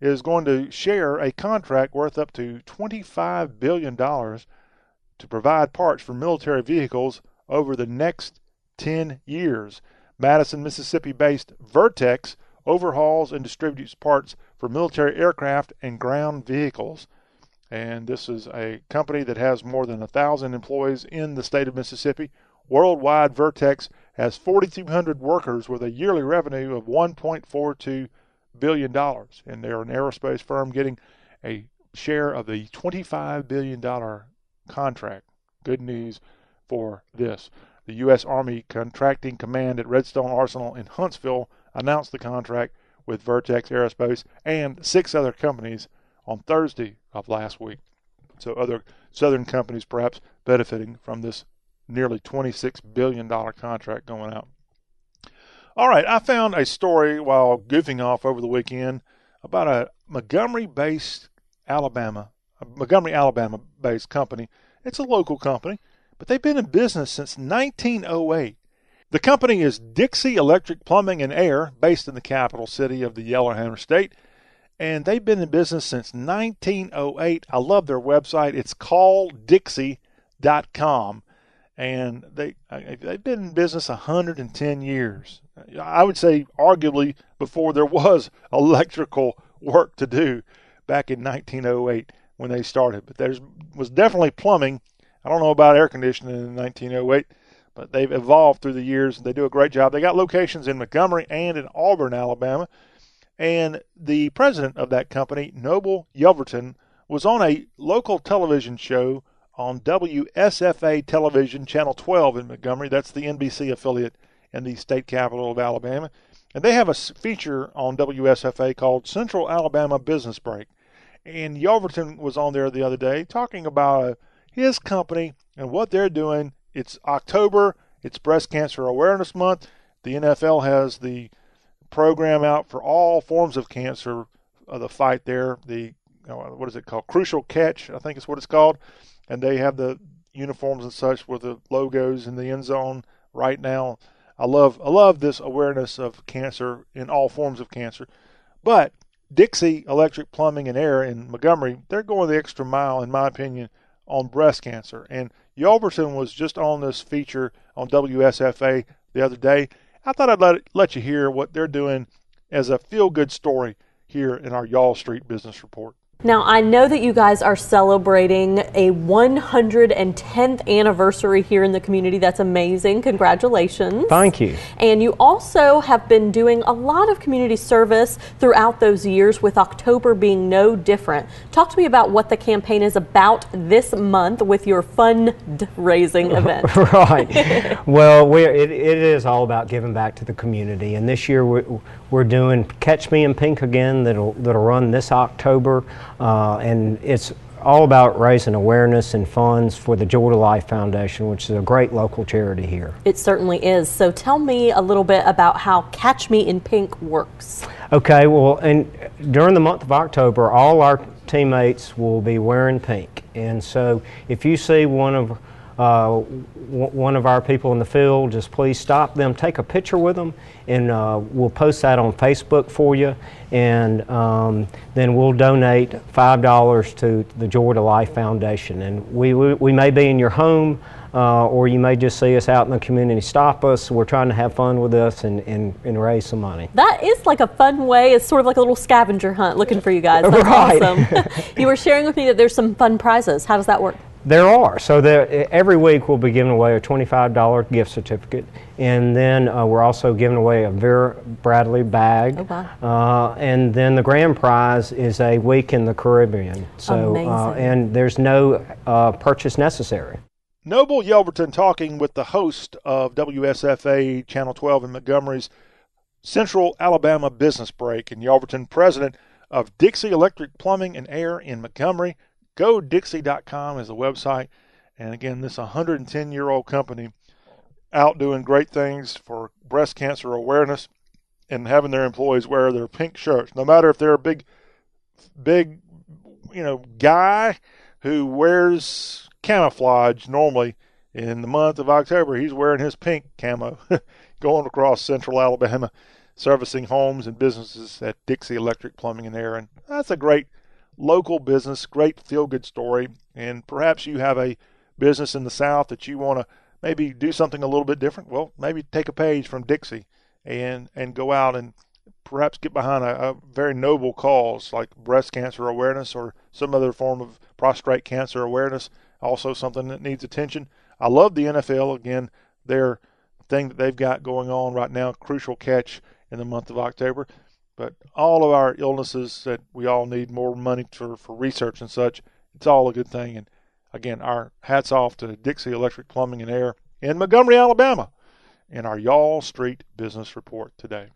is going to share a contract worth up to $25 billion to provide parts for military vehicles over the next 10 years. Madison, Mississippi based Vertex overhauls and distributes parts for military aircraft and ground vehicles. And this is a company that has more than a thousand employees in the state of Mississippi. Worldwide, Vertex has 4,200 workers with a yearly revenue of 1.42 billion dollars, and they're an aerospace firm getting a share of the 25 billion dollar contract. Good news for this. The U.S. Army Contracting Command at Redstone Arsenal in Huntsville announced the contract with Vertex Aerospace and six other companies on Thursday of last week. So other southern companies perhaps benefiting from this nearly $26 billion contract going out. All right, I found a story while goofing off over the weekend about a Montgomery-based Alabama, Montgomery, Alabama-based company. It's a local company, but they've been in business since 1908. The company is Dixie Electric Plumbing and Air, based in the capital city of the Yellowhammer State, and they've been in business since 1908. I love their website. It's calldixie.com, and they they've been in business 110 years. I would say arguably before there was [laughs] electrical work to do back in 1908 when they started. But there was definitely plumbing. I don't know about air conditioning in 1908, but they've evolved through the years and they do a great job. They got locations in Montgomery and in Auburn, Alabama. And the president of that company, Noble Yelverton, was on a local television show on WSFA Television, Channel 12 in Montgomery. That's the NBC affiliate in the state capital of Alabama. And they have a feature on WSFA called Central Alabama Business Break. And Yelverton was on there the other day talking about uh, his company and what they're doing. It's October, it's Breast Cancer Awareness Month. The NFL has the program out for all forms of cancer, uh, the fight there. The uh, what is it called? Crucial Catch, I think is what it's called. And they have the uniforms and such with the logos in the end zone right now. I love I love this awareness of cancer in all forms of cancer. But Dixie Electric Plumbing and Air in Montgomery, they're going the extra mile, in my opinion, on breast cancer. And Yelverton was just on this feature on WSFA the other day. I thought I'd let, let you hear what they're doing as a feel good story here in our Y'all Street Business Report. Now, I know that you guys are celebrating a 110th anniversary here in the community. That's amazing. Congratulations. Thank you. And you also have been doing a lot of community service throughout those years, with October being no different. Talk to me about what the campaign is about this month with your fundraising [laughs] event. right. [laughs] well, it, it is all about giving back to the community. And this year we're, we're doing Catch Me in Pink again, that'll, that'll run this October. Uh, and it's all about raising awareness and funds for the Joy to Life Foundation, which is a great local charity here. It certainly is. So tell me a little bit about how Catch Me in Pink works. Okay, well, and during the month of October, all our teammates will be wearing pink. And so if you see one of uh, one of our people in the field, just please stop them, take a picture with them, and uh, we'll post that on Facebook for you. And um, then we'll donate $5 to the Joy to Life Foundation. And we, we, we may be in your home, uh, or you may just see us out in the community. Stop us. We're trying to have fun with us and, and, and raise some money. That is like a fun way. It's sort of like a little scavenger hunt looking for you guys. That's [laughs] right. awesome. [laughs] you were sharing with me that there's some fun prizes. How does that work? There are. So there, every week we'll be giving away a $25 gift certificate, and then uh, we're also giving away a Vera Bradley bag. Oh, wow. Uh, and then the grand prize is a week in the Caribbean. So uh, and there's no uh, purchase necessary. Noble Yelverton talking with the host of WSFA Channel 12 in Montgomery's Central Alabama Business Break and Yelverton, president of Dixie Electric Plumbing and Air in Montgomery. GoDixie.com is the website. And again, this 110 year old company out doing great things for breast cancer awareness and having their employees wear their pink shirts. No matter if they're a big, big, you know, guy who wears camouflage normally in the month of October, he's wearing his pink camo [laughs] going across central Alabama, servicing homes and businesses at Dixie Electric Plumbing and Air. And that's a great local business, great feel good story. And perhaps you have a business in the South that you want to maybe do something a little bit different. Well, maybe take a page from Dixie and, and go out and perhaps get behind a, a very noble cause like breast cancer awareness or some other form of prostate cancer awareness. Also, something that needs attention. I love the NFL. Again, their thing that they've got going on right now, crucial catch in the month of October. But all of our illnesses that we all need more money for, for research and such, it's all a good thing. And again, our hats off to Dixie Electric Plumbing and Air in Montgomery, Alabama, in our Y'all Street Business Report today.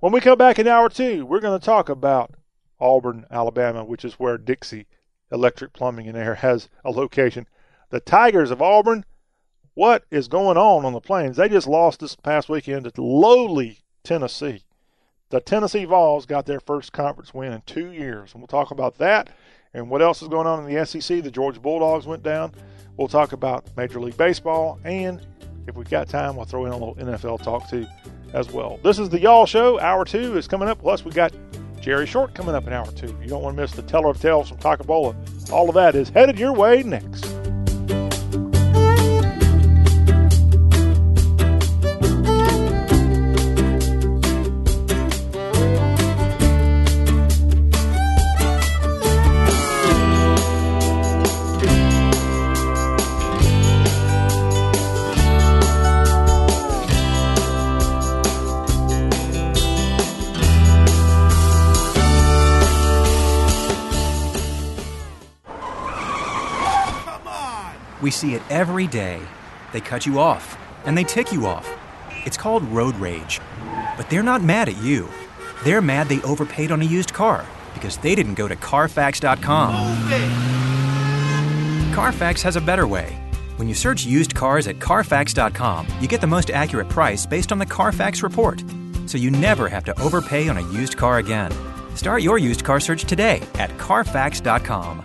When we come back in hour two, we're going to talk about Auburn, Alabama, which is where Dixie Electric Plumbing and Air has a location. The Tigers of Auburn, what is going on on the plains? They just lost this past weekend to lowly Tennessee. The Tennessee Vols got their first conference win in two years. And we'll talk about that and what else is going on in the SEC. The Georgia Bulldogs went down. We'll talk about Major League Baseball. And if we've got time, we'll throw in a little NFL talk too as well. This is the Y'all Show. Hour two is coming up. Plus, we got Jerry Short coming up in hour two. You don't want to miss the teller of tales from Toccopola. All of that is headed your way next. We see it every day. They cut you off, and they tick you off. It's called road rage. But they're not mad at you. They're mad they overpaid on a used car because they didn't go to Carfax.com. Carfax has a better way. When you search used cars at Carfax.com, you get the most accurate price based on the Carfax report. So you never have to overpay on a used car again. Start your used car search today at Carfax.com.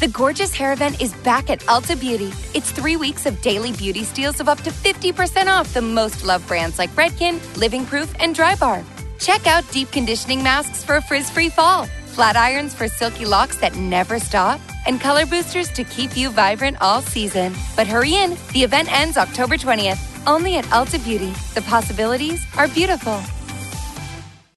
The Gorgeous Hair Event is back at Ulta Beauty. It's three weeks of daily beauty steals of up to 50% off the most loved brands like Redken, Living Proof, and Drybar. Check out deep conditioning masks for a frizz free fall, flat irons for silky locks that never stop, and color boosters to keep you vibrant all season. But hurry in, the event ends October 20th, only at Ulta Beauty. The possibilities are beautiful.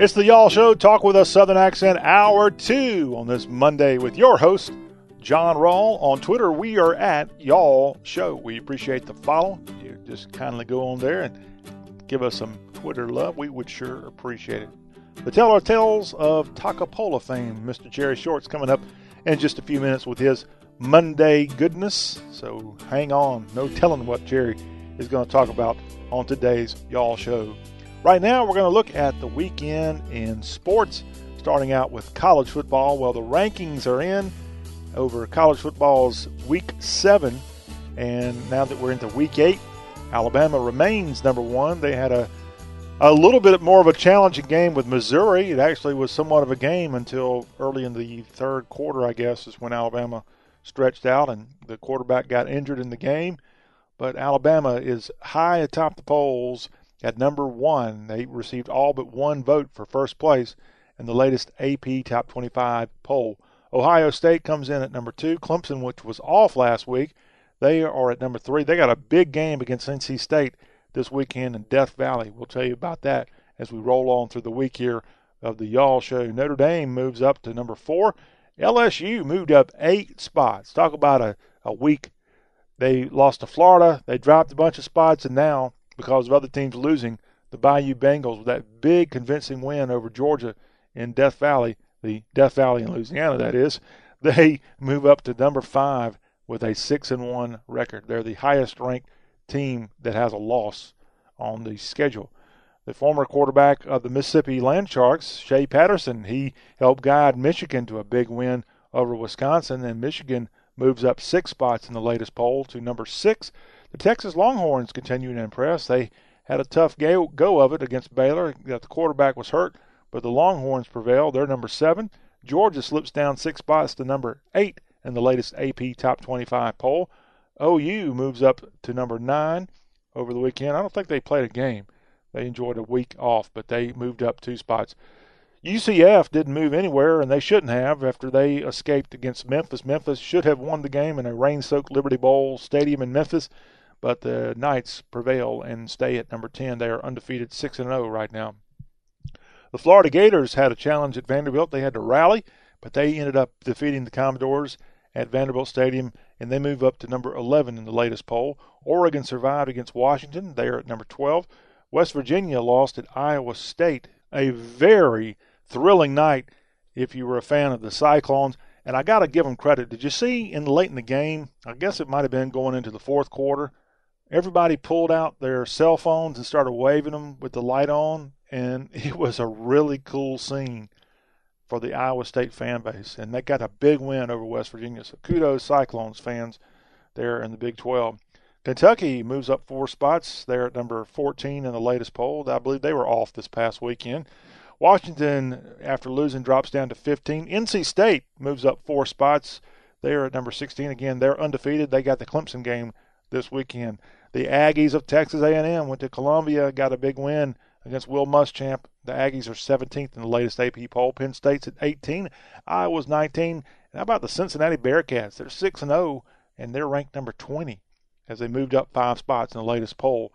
It's the Y'all Show, Talk with a Southern Accent, Hour 2 on this Monday with your host, John Rawl. On Twitter, we are at Y'all Show. We appreciate the follow. You just kindly go on there and give us some Twitter love. We would sure appreciate it. The Teller Tales of Toccopola fame, Mr. Jerry Short's coming up in just a few minutes with his Monday goodness. So hang on. No telling what Jerry is going to talk about on today's Y'all Show. Right now, we're going to look at the weekend in sports, starting out with college football. Well, the rankings are in over college football's week seven, and now that we're into week eight, Alabama remains number one. They had a a little bit more of a challenging game with Missouri. It actually was somewhat of a game until early in the third quarter, I guess, is when Alabama stretched out and the quarterback got injured in the game. But Alabama is high atop the polls at number one. They received all but one vote for first place in the latest AP Top 25 poll. Ohio State comes in at number two. Clemson, which was off last week, they are at number three. They got a big game against NC State this weekend in Death Valley. We'll tell you about that as we roll on through the week here of the Y'all Show. Notre Dame moves up to number four. LSU moved up eight spots. Talk about a, a week. They lost to Florida. They dropped a bunch of spots, and now because of other teams losing. The Bayou Bengals with that big convincing win over Georgia in Death Valley, the Death Valley in Louisiana, that is. [laughs] They move up to number five with a six and one record. They're the highest ranked team that has a loss on the schedule. The former quarterback of the Mississippi Land Sharks, Shea Patterson, he helped guide Michigan to a big win over Wisconsin, and Michigan moves up six spots in the latest poll to number six the Texas Longhorns continue to impress. They had a tough go, of it against Baylor. The quarterback was hurt, but the Longhorns prevailed. They're number seven. Georgia slips down six spots to number eight in the latest AP Top 25 poll. OU moves up to number nine over the weekend. I don't think they played a game. They enjoyed a week off, but they moved up two spots. UCF didn't move anywhere, and they shouldn't have after they escaped against Memphis. Memphis should have won the game in a rain soaked Liberty Bowl stadium in Memphis but the Knights prevail and stay at number 10. They are undefeated 6 and 0 right now. The Florida Gators had a challenge at Vanderbilt. They had to rally, but they ended up defeating the Commodores at Vanderbilt Stadium, and they move up to number 11 in the latest poll. Oregon survived against Washington. They are at number 12. West Virginia lost at Iowa State. A very thrilling night if you were a fan of the Cyclones. And I got to give them credit. Did you see in late in the game? I guess it might have been going into the fourth quarter everybody pulled out their cell phones and started waving them with the light on, and [laughs] it was a really cool scene for the Iowa State fan base. And they got a big win over West Virginia. So kudos, Cyclones fans there in the Big 12. Kentucky moves up four spots. They're at number 14 in the latest poll. I believe they were off this past weekend. Washington, after losing, drops down to 15. NC State moves up four spots. They're at number 16 again. They're undefeated. They got the Clemson game this weekend. The Aggies of Texas A&M went to Columbia, got a big win against Will Muschamp. The Aggies are 17th in the latest AP poll. Penn State's at 18. Iowa's 19. And how about the Cincinnati Bearcats? They're 6 and 0, and they're ranked number 20 as they moved up five spots in the latest poll.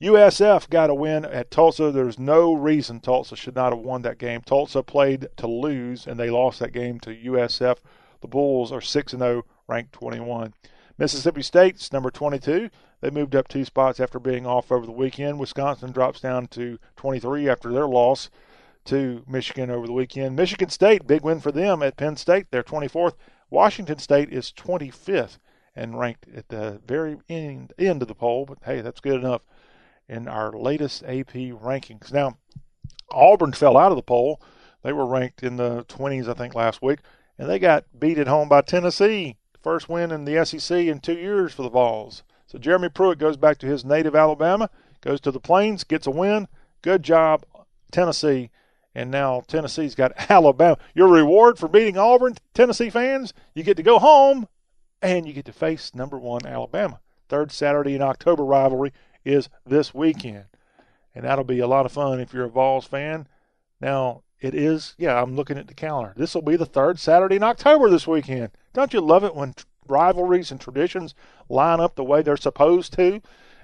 USF got a win at Tulsa. There's no reason Tulsa should not have won that game. Tulsa played to lose, and they lost that game to USF. The Bulls are 6 0, ranked 21. Mississippi State's number 22. They moved up two spots after being off over the weekend. Wisconsin drops down to 23 after their loss to Michigan over the weekend. Michigan State, big win for them at Penn State. They're 24th. Washington State is 25th and ranked at the very end, end of the poll, but hey, that's good enough in our latest AP rankings. Now, Auburn fell out of the poll. They were ranked in the 20s, I think, last week, and they got beat at home by Tennessee. First win in the SEC in two years for the Vols. So Jeremy Pruitt goes back to his native Alabama, goes to the Plains, gets a win. Good job, Tennessee. And now Tennessee's got [laughs] Alabama. Your reward for beating Auburn, Tennessee fans, you get to go home and you get to face number one Alabama. Third Saturday in October rivalry is this weekend. And that'll be a lot of fun if you're a Vols fan. Now, it is, yeah, I'm looking at the calendar. This will be the third Saturday in October this weekend. Don't you love it when rivalries and traditions line up the way they're supposed to?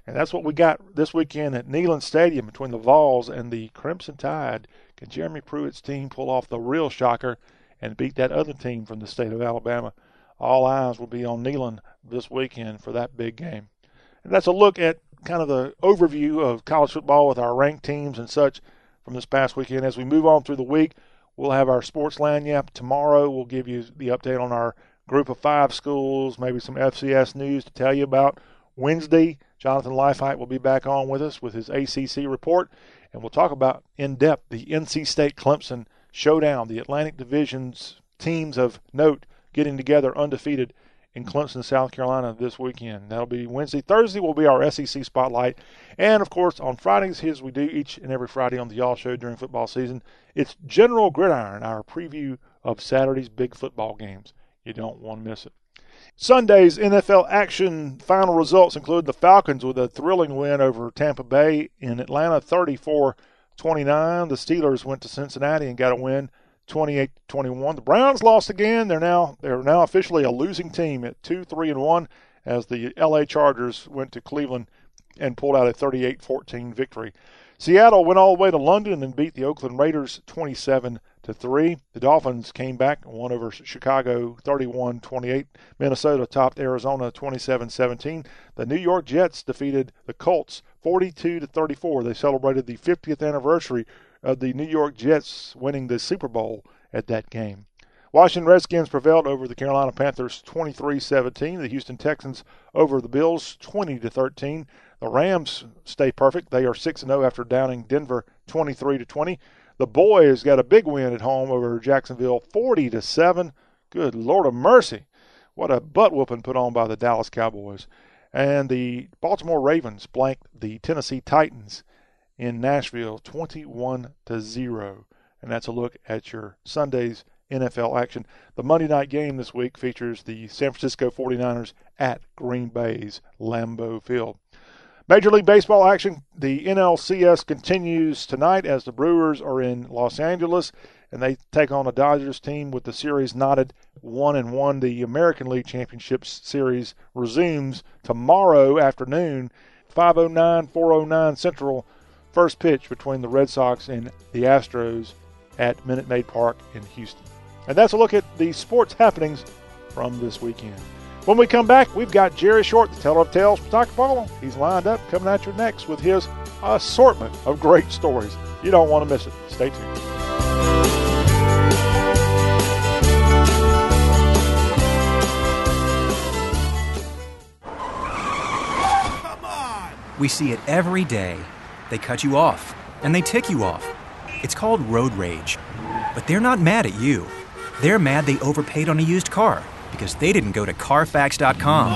And that's what we got this weekend at Neyland Stadium between the Vols and the Crimson Tide. Can Jeremy Pruitt's team pull off the real shocker and beat that other team from the state of Alabama? All eyes will be on Neyland this weekend for that big game. And that's a look at kind of the overview of college football with our ranked teams and such from this past weekend. As we move on through the week, we'll have our sports lagniappe tomorrow. We'll give you the update on our group of five schools, maybe some FCS news to tell you about. Wednesday, Jonathan Leifheit will be back on with us with his ACC report, and we'll talk about in depth the NC State Clemson showdown, the Atlantic Division's teams of note getting together undefeated in Clemson, South Carolina this weekend. That'll be Wednesday. Thursday will be our SEC spotlight. And of course, on Fridays, as we do each and every Friday on the Y'all Show during football season, it's General Gridiron, our preview of Saturday's big football games. You don't want to miss it. Sunday's NFL action final results include the Falcons with a thrilling win over Tampa Bay in Atlanta 34 29. The Steelers went to Cincinnati and got a win 28 21. The Browns lost again. They're now they're now officially a losing team at 2 3 and 1 as the LA Chargers went to Cleveland and pulled out a 38-14 victory. Seattle went all the way to London and beat the Oakland Raiders 27 to 3. The Dolphins came back and won over Chicago 31-28. Minnesota topped Arizona 27-17. The New York Jets defeated the Colts 42 to 34. They celebrated the 50th anniversary of the New York Jets winning the Super Bowl at that game. Washington Redskins prevailed over the Carolina Panthers 23-17. The Houston Texans over the Bills 20 to 13. The Rams stay perfect. They are 6 0 after downing Denver 23 to 20. The boys got a big win at home over Jacksonville 40 to 7. Good Lord of mercy. What a butt whooping put on by the Dallas Cowboys. And the Baltimore Ravens blanked the Tennessee Titans in Nashville 21 to 0. And that's a look at your Sunday's NFL action. The Monday night game this week features the San Francisco 49ers at Green Bay's Lambeau Field. Major League Baseball action. The NLCS continues tonight as the Brewers are in Los Angeles and they take on a Dodgers team with the series knotted one and one. The American League Championship Series resumes tomorrow afternoon, 5:09, 4:09 Central first pitch between the Red Sox and the Astros at Minute Maid Park in Houston. And that's a look at the sports happenings from this weekend. When we come back, we've got Jerry Short, the teller of tales from Toccopola. He's lined up coming at you next with his assortment of great stories. You don't want to miss it. Stay tuned. We see it every day they cut you off, and they tick you off. It's called road rage. But they're not mad at you. They're mad they overpaid on a used car because they didn't go to Carfax.com.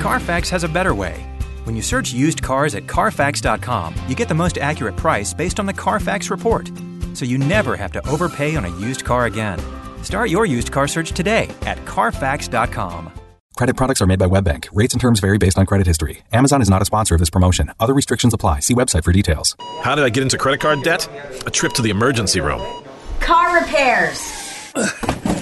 Carfax has a better way. When you search used cars at Carfax.com, you get the most accurate price based on the Carfax report. So you never have to overpay on a used car again. Start your used car search today at Carfax.com. Credit products are made by WebBank. Rates and terms vary based on credit history. Amazon is not a sponsor of this promotion. Other restrictions apply. See website for details. How did I get into credit card debt? A trip to the emergency room. Car repairs. [laughs]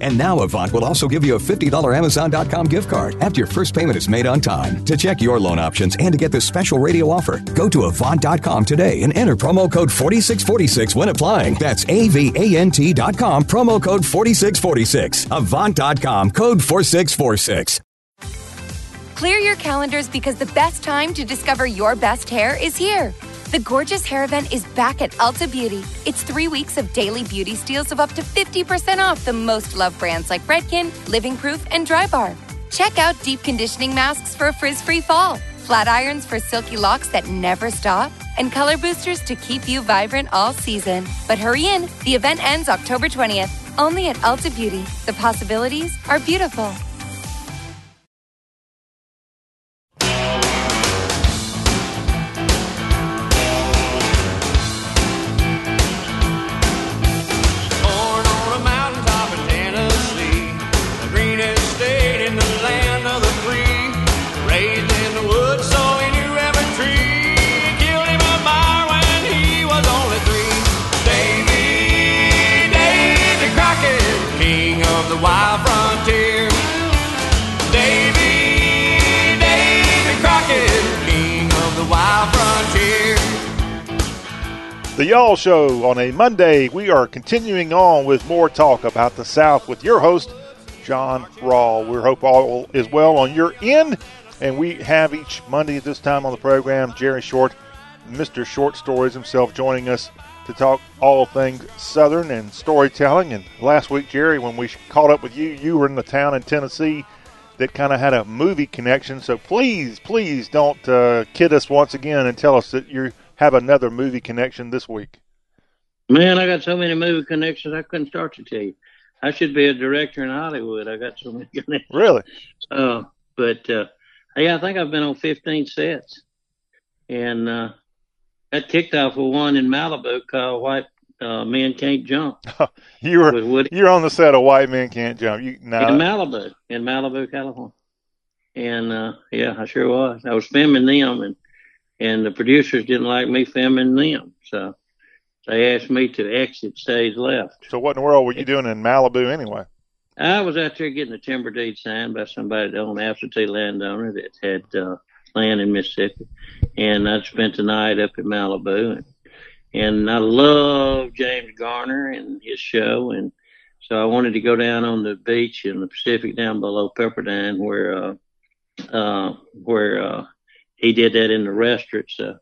And now Avant will also give you a $50 Amazon.com gift card after your first payment is made on time. To check your loan options and to get this special radio offer, go to Avant.com today and enter promo code 4646 when applying. That's A-V-A-N-T.com, promo code 4646. Avant.com, code 4646. Clear your calendars because the best time to discover your best hair is here. The Gorgeous Hair Event is back at Ulta Beauty. It's three weeks of daily beauty steals of up to 50% off the most loved brands like Redken, Living Proof, and Drybar. Check out deep conditioning masks for a frizz free fall, flat irons for silky locks that never stop, and color boosters to keep you vibrant all season. But hurry in, the event ends October 20th, only at Ulta Beauty. The possibilities are beautiful. The Y'all Show on a Monday. We are continuing on with more talk about the South with your host, John Rawl. We hope all is well on your end. And we have each Monday at this time on the program Jerry Short, Mr. Short Stories himself, joining us to talk all things Southern and storytelling. And last week, Jerry, when we caught up with you, you were in the town in Tennessee that kind of had a movie connection. So please, please don't uh, kid us once again and tell us that you have another movie connection this week. Man, I got so many movie connections I couldn't start to tell you. I should be a director in Hollywood. I got so many [laughs] connections. Really? Uh, but uh, yeah, I think I've been on 15 sets, and uh, that kicked off with one in Malibu called "White uh, Men Can't Jump." [laughs] You were you're on the set of White Men Can't Jump. You no, in Malibu, in Malibu, California. And uh, yeah, I sure was. I was filming them, and and the producers didn't like me filming them, so they asked me to exit stage left. So what in the world were you doing in Malibu anyway? I was out there getting a timber deed signed by somebody that owned absentee landowner that had uh, land in Mississippi, and I spent the night up in Malibu, and and I love James Garner and his show, and so I wanted to go down on the beach in the Pacific down below Pepperdine where uh, uh, where uh, he did that in the restaurant. So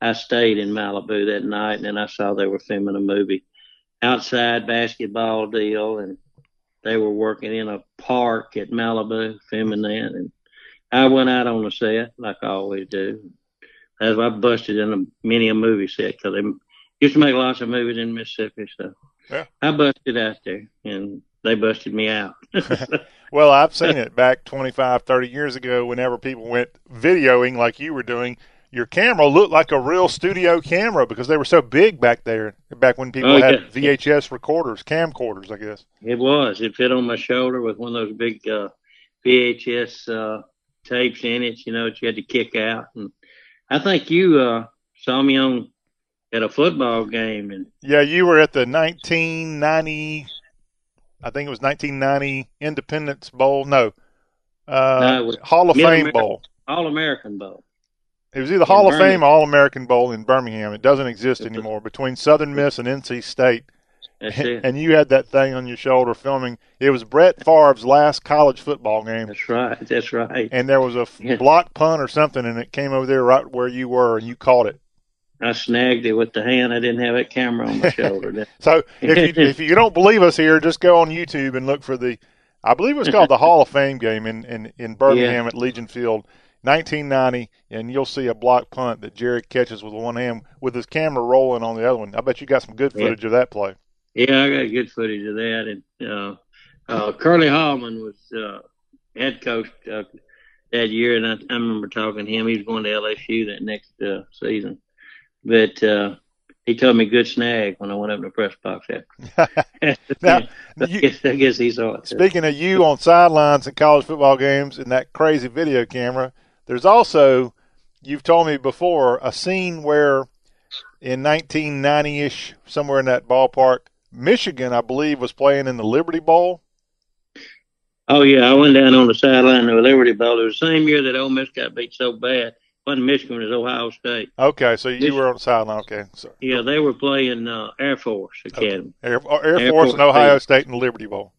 I stayed in Malibu that night, and then I saw they were filming a movie outside basketball deal, and they were working in a park at Malibu filming that, and I went out on the set like I always do. As I busted in a many a movie set because they used to make lots of movies in Mississippi, so Yeah. I busted out there, and they busted me out. [laughs] Well, I've seen it back 25, 30 years ago whenever people went videoing like you were doing. Your camera looked like a real studio camera because they were so big back there, back when people Oh, had yeah. VHS recorders, camcorders, I guess. It was. It fit on my shoulder with one of those big uh, VHS uh, tapes in it, you know, that you had to kick out. And I think you uh, saw me on at a football game, and Yeah, you were at the 1990, I think it was 1990 Independence Bowl. No, uh, No, Hall of Fame Bowl. All American Bowl. It was either Hall of Birmingham. Fame or All American Bowl in Birmingham. It doesn't exist anymore between Southern Miss and NC State. And you had that thing on your shoulder filming. It was Brett Favre's last college football game. That's right. That's right. And there was a block punt or something, and it came over there right where you were, and you caught it. I snagged it with the hand. I didn't have that camera on my [laughs] shoulder. So if you, if you don't believe us here, just go on YouTube and look for the, I believe it was called the Hall of Fame game in, in, in Birmingham Yeah. at Legion Field, 1990, and you'll see a block punt that Jerry catches with one hand with his camera rolling on the other one. I bet you got some good Yeah. footage of that play. Yeah, I got good footage of that. And uh, uh, Curley Hallman was uh, head coach uh, that year, and I, I remember talking to him. He was going to LSU that next uh, season, but uh, he told me good snag when I went up to the press box after. [laughs] [laughs] Now, I, guess, I guess he saw it. too. Speaking of you on sidelines at college football games and that crazy video camera, there's also, you've told me before, a scene where in 1990 ish, somewhere in that ballpark, Michigan, I believe, was playing in the Liberty Bowl. Oh yeah, I went down on the sideline of Liberty Bowl. It was the same year that Ole Miss got beat so bad. Wasn't Michigan, it was Ohio State. Okay, so you were on the sideline. Okay, Yeah, they were playing uh, Air Force Academy. Air, Air, Force and Ohio State and Liberty Bowl.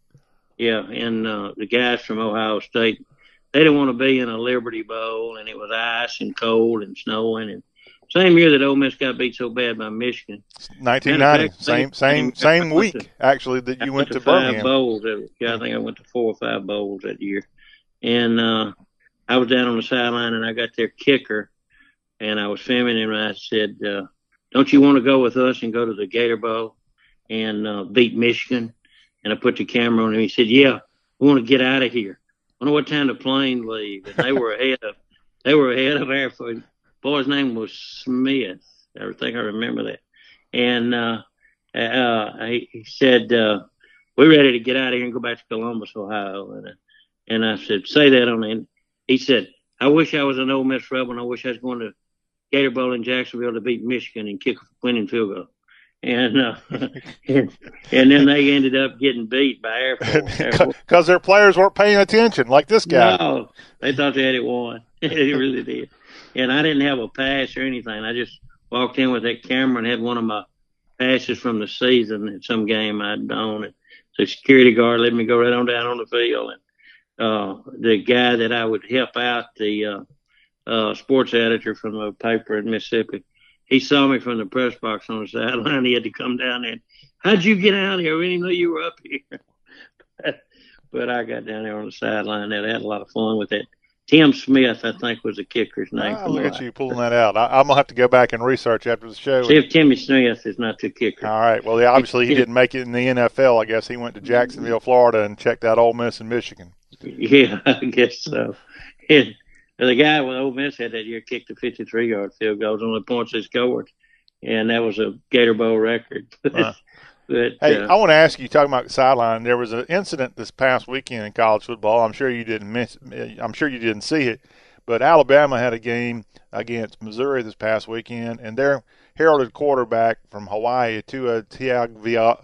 Yeah, and uh, the guys from Ohio State, they didn't want to be in a Liberty Bowl, and it was ice and cold and snowing. And same year that Ole Miss got beat so bad by Michigan. 1990, same same same week actually that you I went to five Birmingham. bowls. that- Yeah, I think I went to four or five bowls that year. And uh, I was down on the sideline, and I got their kicker, and I was filming him, and I said, uh, "Don't you want to go with us and go to the Gator Bowl and uh, beat Michigan?" And I put the camera on him. He said, "Yeah, we want to get out of here. I wonder what time the plane leave." And they were ahead of they were ahead of Air Force. Boy's name was Smith. I think I remember that. And uh, uh, he, said, uh, "We're ready to get out of here and go back to Columbus, Ohio." And, uh, and I said, "Say that on it." He said, "I wish I was an Ole Miss Rebel, and I wish I was going to Gator Bowl in Jacksonville to beat Michigan and kick a winning field goal." And uh, [laughs] and, and then they ended up getting beat by Air [laughs] Force. Air Force. because their players weren't paying attention, like this guy. No, they thought they had it won. [laughs] they really did. And I didn't have a pass or anything. I just walked in with that camera and had one of my passes from the season at some game I'd done. And the security guard let me go right on down on the field. And uh, the guy that I would help out, the uh, uh, sports editor from a paper in Mississippi, he saw me from the press box on the sideline. He had to come down there. And, How'd you get out here? We didn't know you were up here. [laughs] but I got down there on the sideline and I had a lot of fun with it. Tim Smith, I think, was the kicker's name. Ah, look at you pulling that out. I, I'm gonna have to go back and research after the show. See if Timmy Smith is not the kicker. All right. Well, obviously he didn't make it in the NFL. I guess he went to Jacksonville, Florida, and checked out Ole Miss and Michigan. [laughs] Yeah, I guess so. And the guy with Ole Miss had that year kicked a 53 yard field goal, only points they scored, and that was a Gator Bowl record. [laughs] But Hey, uh, I want to ask you, talking about the sideline, there was an incident this past weekend in college football. I'm sure you didn't miss. I'm sure you didn't see it, but Alabama had a game against Missouri this past weekend, and their heralded quarterback from Hawaii, Tua Tagovailoa,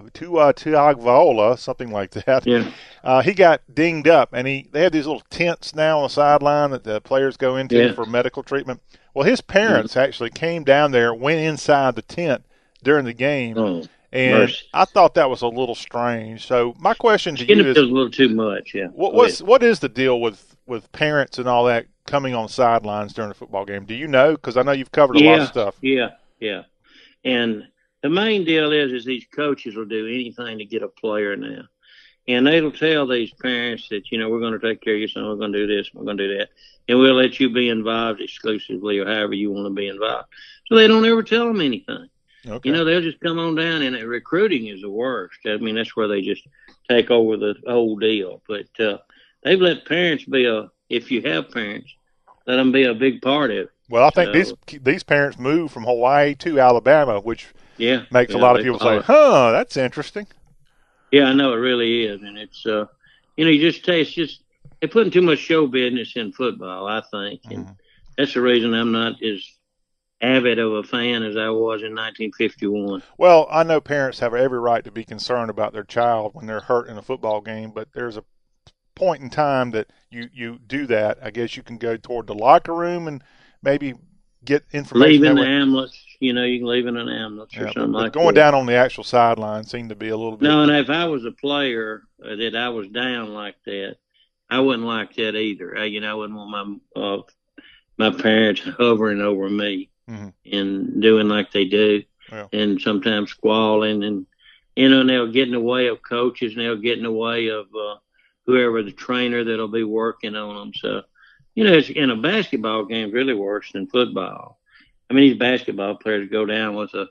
something like that. Yeah. Uh, he got dinged up, and he they have these little tents now on the sideline that the players go into Yeah. for medical treatment. Well, his parents actually came down there, went inside the tent during the game, Oh, and mercy. I thought that was a little strange. So my question to you is, a little too much. Yeah. what what's what is the deal with with parents and all that coming on sidelines during a football game? Do you know? Because I know you've covered a yeah, lot of stuff. Yeah, yeah. And the main deal is, is these coaches will do anything to get a player now, and they'll tell these parents that you know we're going to take care of your son, we're going to do this, we're going to do that, and we'll let you be involved exclusively or however you want to be involved. So they don't ever tell them anything. Okay. You know, they'll just come on down, and recruiting is the worst. I mean, that's where they just take over the whole deal. But uh, they've let parents be a, if you have parents, let them be a big part of it. Well, I think So- these these parents moved from Hawaii to Alabama, which Yeah, makes a lot of people say, it. "Huh, that's interesting." Yeah, I know it really is, and it's uh, you know, you just taste just they're putting too much show business in football. I think, and Mm-hmm. that's the reason I'm not as avid of a fan as I was in 1951. Well, I know parents have every right to be concerned about their child when they're hurt in a football game, but there's a point in time that you you do that. I guess you can go toward the locker room and maybe get information. Leave in the ambulance, you know, you can leave in an ambulance or something like going that. down on the actual sideline seemed to be a little bit. No, and if I was a player uh, that I was down like that, I wouldn't like that either. I, you know, I wouldn't want my uh, my parents hovering over me Mhm. and doing like they do, Yeah. and sometimes squalling and you know, and they'll get in the way of coaches, and they'll get in the way of uh, whoever the trainer that'll be working on them. So, you know, it's, in a basketball game, it's really worse than football. I mean, these basketball players go down with a.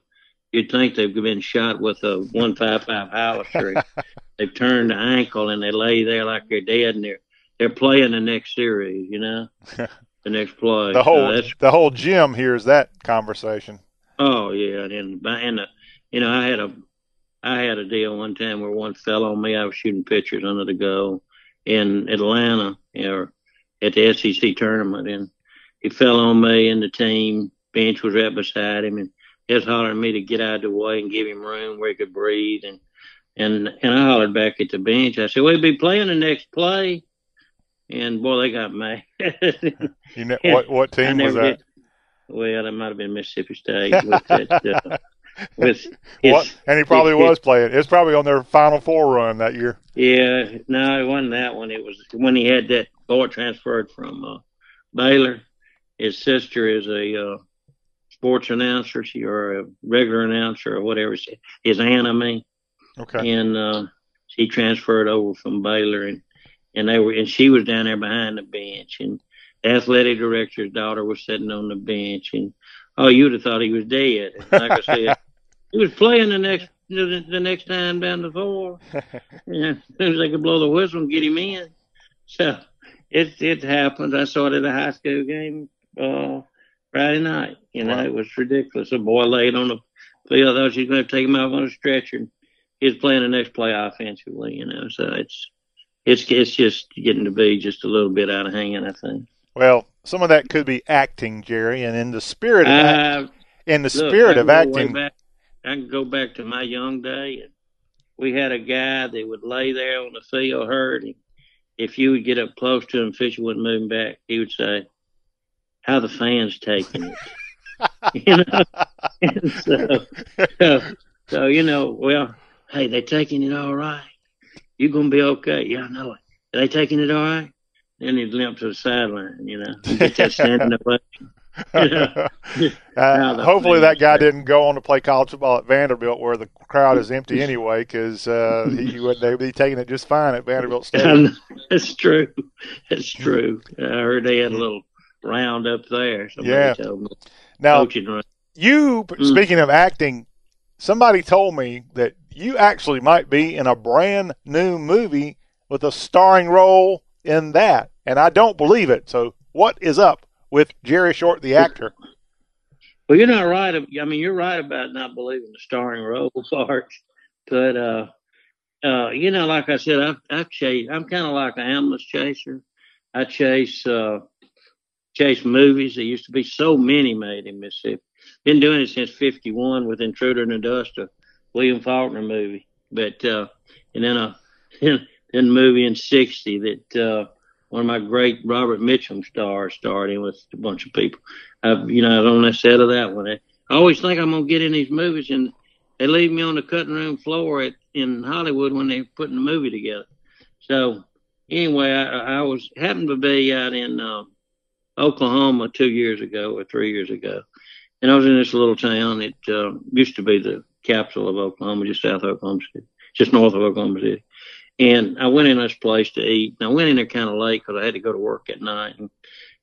You'd think they've been shot with a one five five howitzer. [laughs] they've turned the ankle and they lay there like they're dead, and they're they're playing the next series. You know, [laughs] the next play. the So whole that's the whole gym hears that conversation. Oh yeah, and and, and the, you know I had a I had a deal one time where one fell on me. I was shooting pitchers under the goal in Atlanta, you know, at the SEC tournament, and he fell on me, and the team bench was right beside him, and he was hollering at me to get out of the way and give him room where he could breathe, and and and I hollered back at the bench. I said, "We'll be playing the next play." and boy, they got mad. you know what? What [laughs] team was that? Did, well, it might have been Mississippi State. [laughs] That, uh, [laughs] with [laughs] what? And he probably was playing. It was probably on their Final Four run that year. Yeah, no, it wasn't that one. It was when he had that boy transferred from uh, Baylor. His sister is a uh, sports announcer, she or a regular announcer or whatever. His aunt, I mean. Okay. And uh, she transferred over from Baylor, and and they were, and she was down there behind the bench, and the athletic director's daughter was sitting on the bench, and oh, you'd have thought he was dead. And like I said, [laughs] he was playing the next the, the next time down the floor. [laughs] yeah, as soon as they could blow the whistle and get him in. So it it happened. I saw it at a high school game uh, Friday night. You know, wow. it was ridiculous. A boy laid on the field. I thought she was going to take him out on a stretcher. And he was playing the next play offensively. You know, so it's it's it's just getting to be just a little bit out of hand. I think. Well, some of that could be acting, Jerry, and in the spirit of uh, act, in the look, spirit of acting. Back, I can go back to my young day, and we had a guy that would lay there on the field hurting. If you would get up close to him, Fisher wouldn't move him back. He would say, "How the fans taking it?" [laughs] you know. [laughs] And so, so, so you know, well, hey, they taking it all right. You gonna be okay? Yeah, I know it. Are they taking it all right? Then he'd limp to the sideline, you know, get that standing ovation. [laughs] uh, hopefully that guy didn't go on to play college football at Vanderbilt where the crowd is empty [laughs] anyway because uh, he would be taking it just fine at Vanderbilt Stadium. That's true. That's true. I heard they had a little round up there. Somebody yeah. told me. Now, you mm. speaking of acting, somebody told me that you actually might be in a brand new movie with a starring role in that, and I don't believe it. So, what is up? With Jerry Short, the actor. Well, you're not right. I mean, you're right about not believing the starring role [laughs] part, but uh, uh, you know, like I said, I've, I've chased. I'm kind of like an ambulance chaser. I chase uh, chase movies. There used to be so many made in Mississippi. Been doing it since '51 with Intruder in the Dust, a William Faulkner movie. But uh, and then a [laughs] then a movie in '60 that uh, one of my great Robert Mitchum stars starred in with a bunch of people. I, you know, I was on that set of that one. I always think I'm gonna get in these movies, and they leave me on the cutting room floor at in Hollywood when they're putting the movie together. So anyway, I, I was happened to be out in uh, Oklahoma two years ago or three years ago, and I was in this little town. It uh, used to be the capital of Oklahoma, just south of Oklahoma City, just north of Oklahoma City. And I went in this place to eat. And I went in there kind of late because I had to go to work at night. And,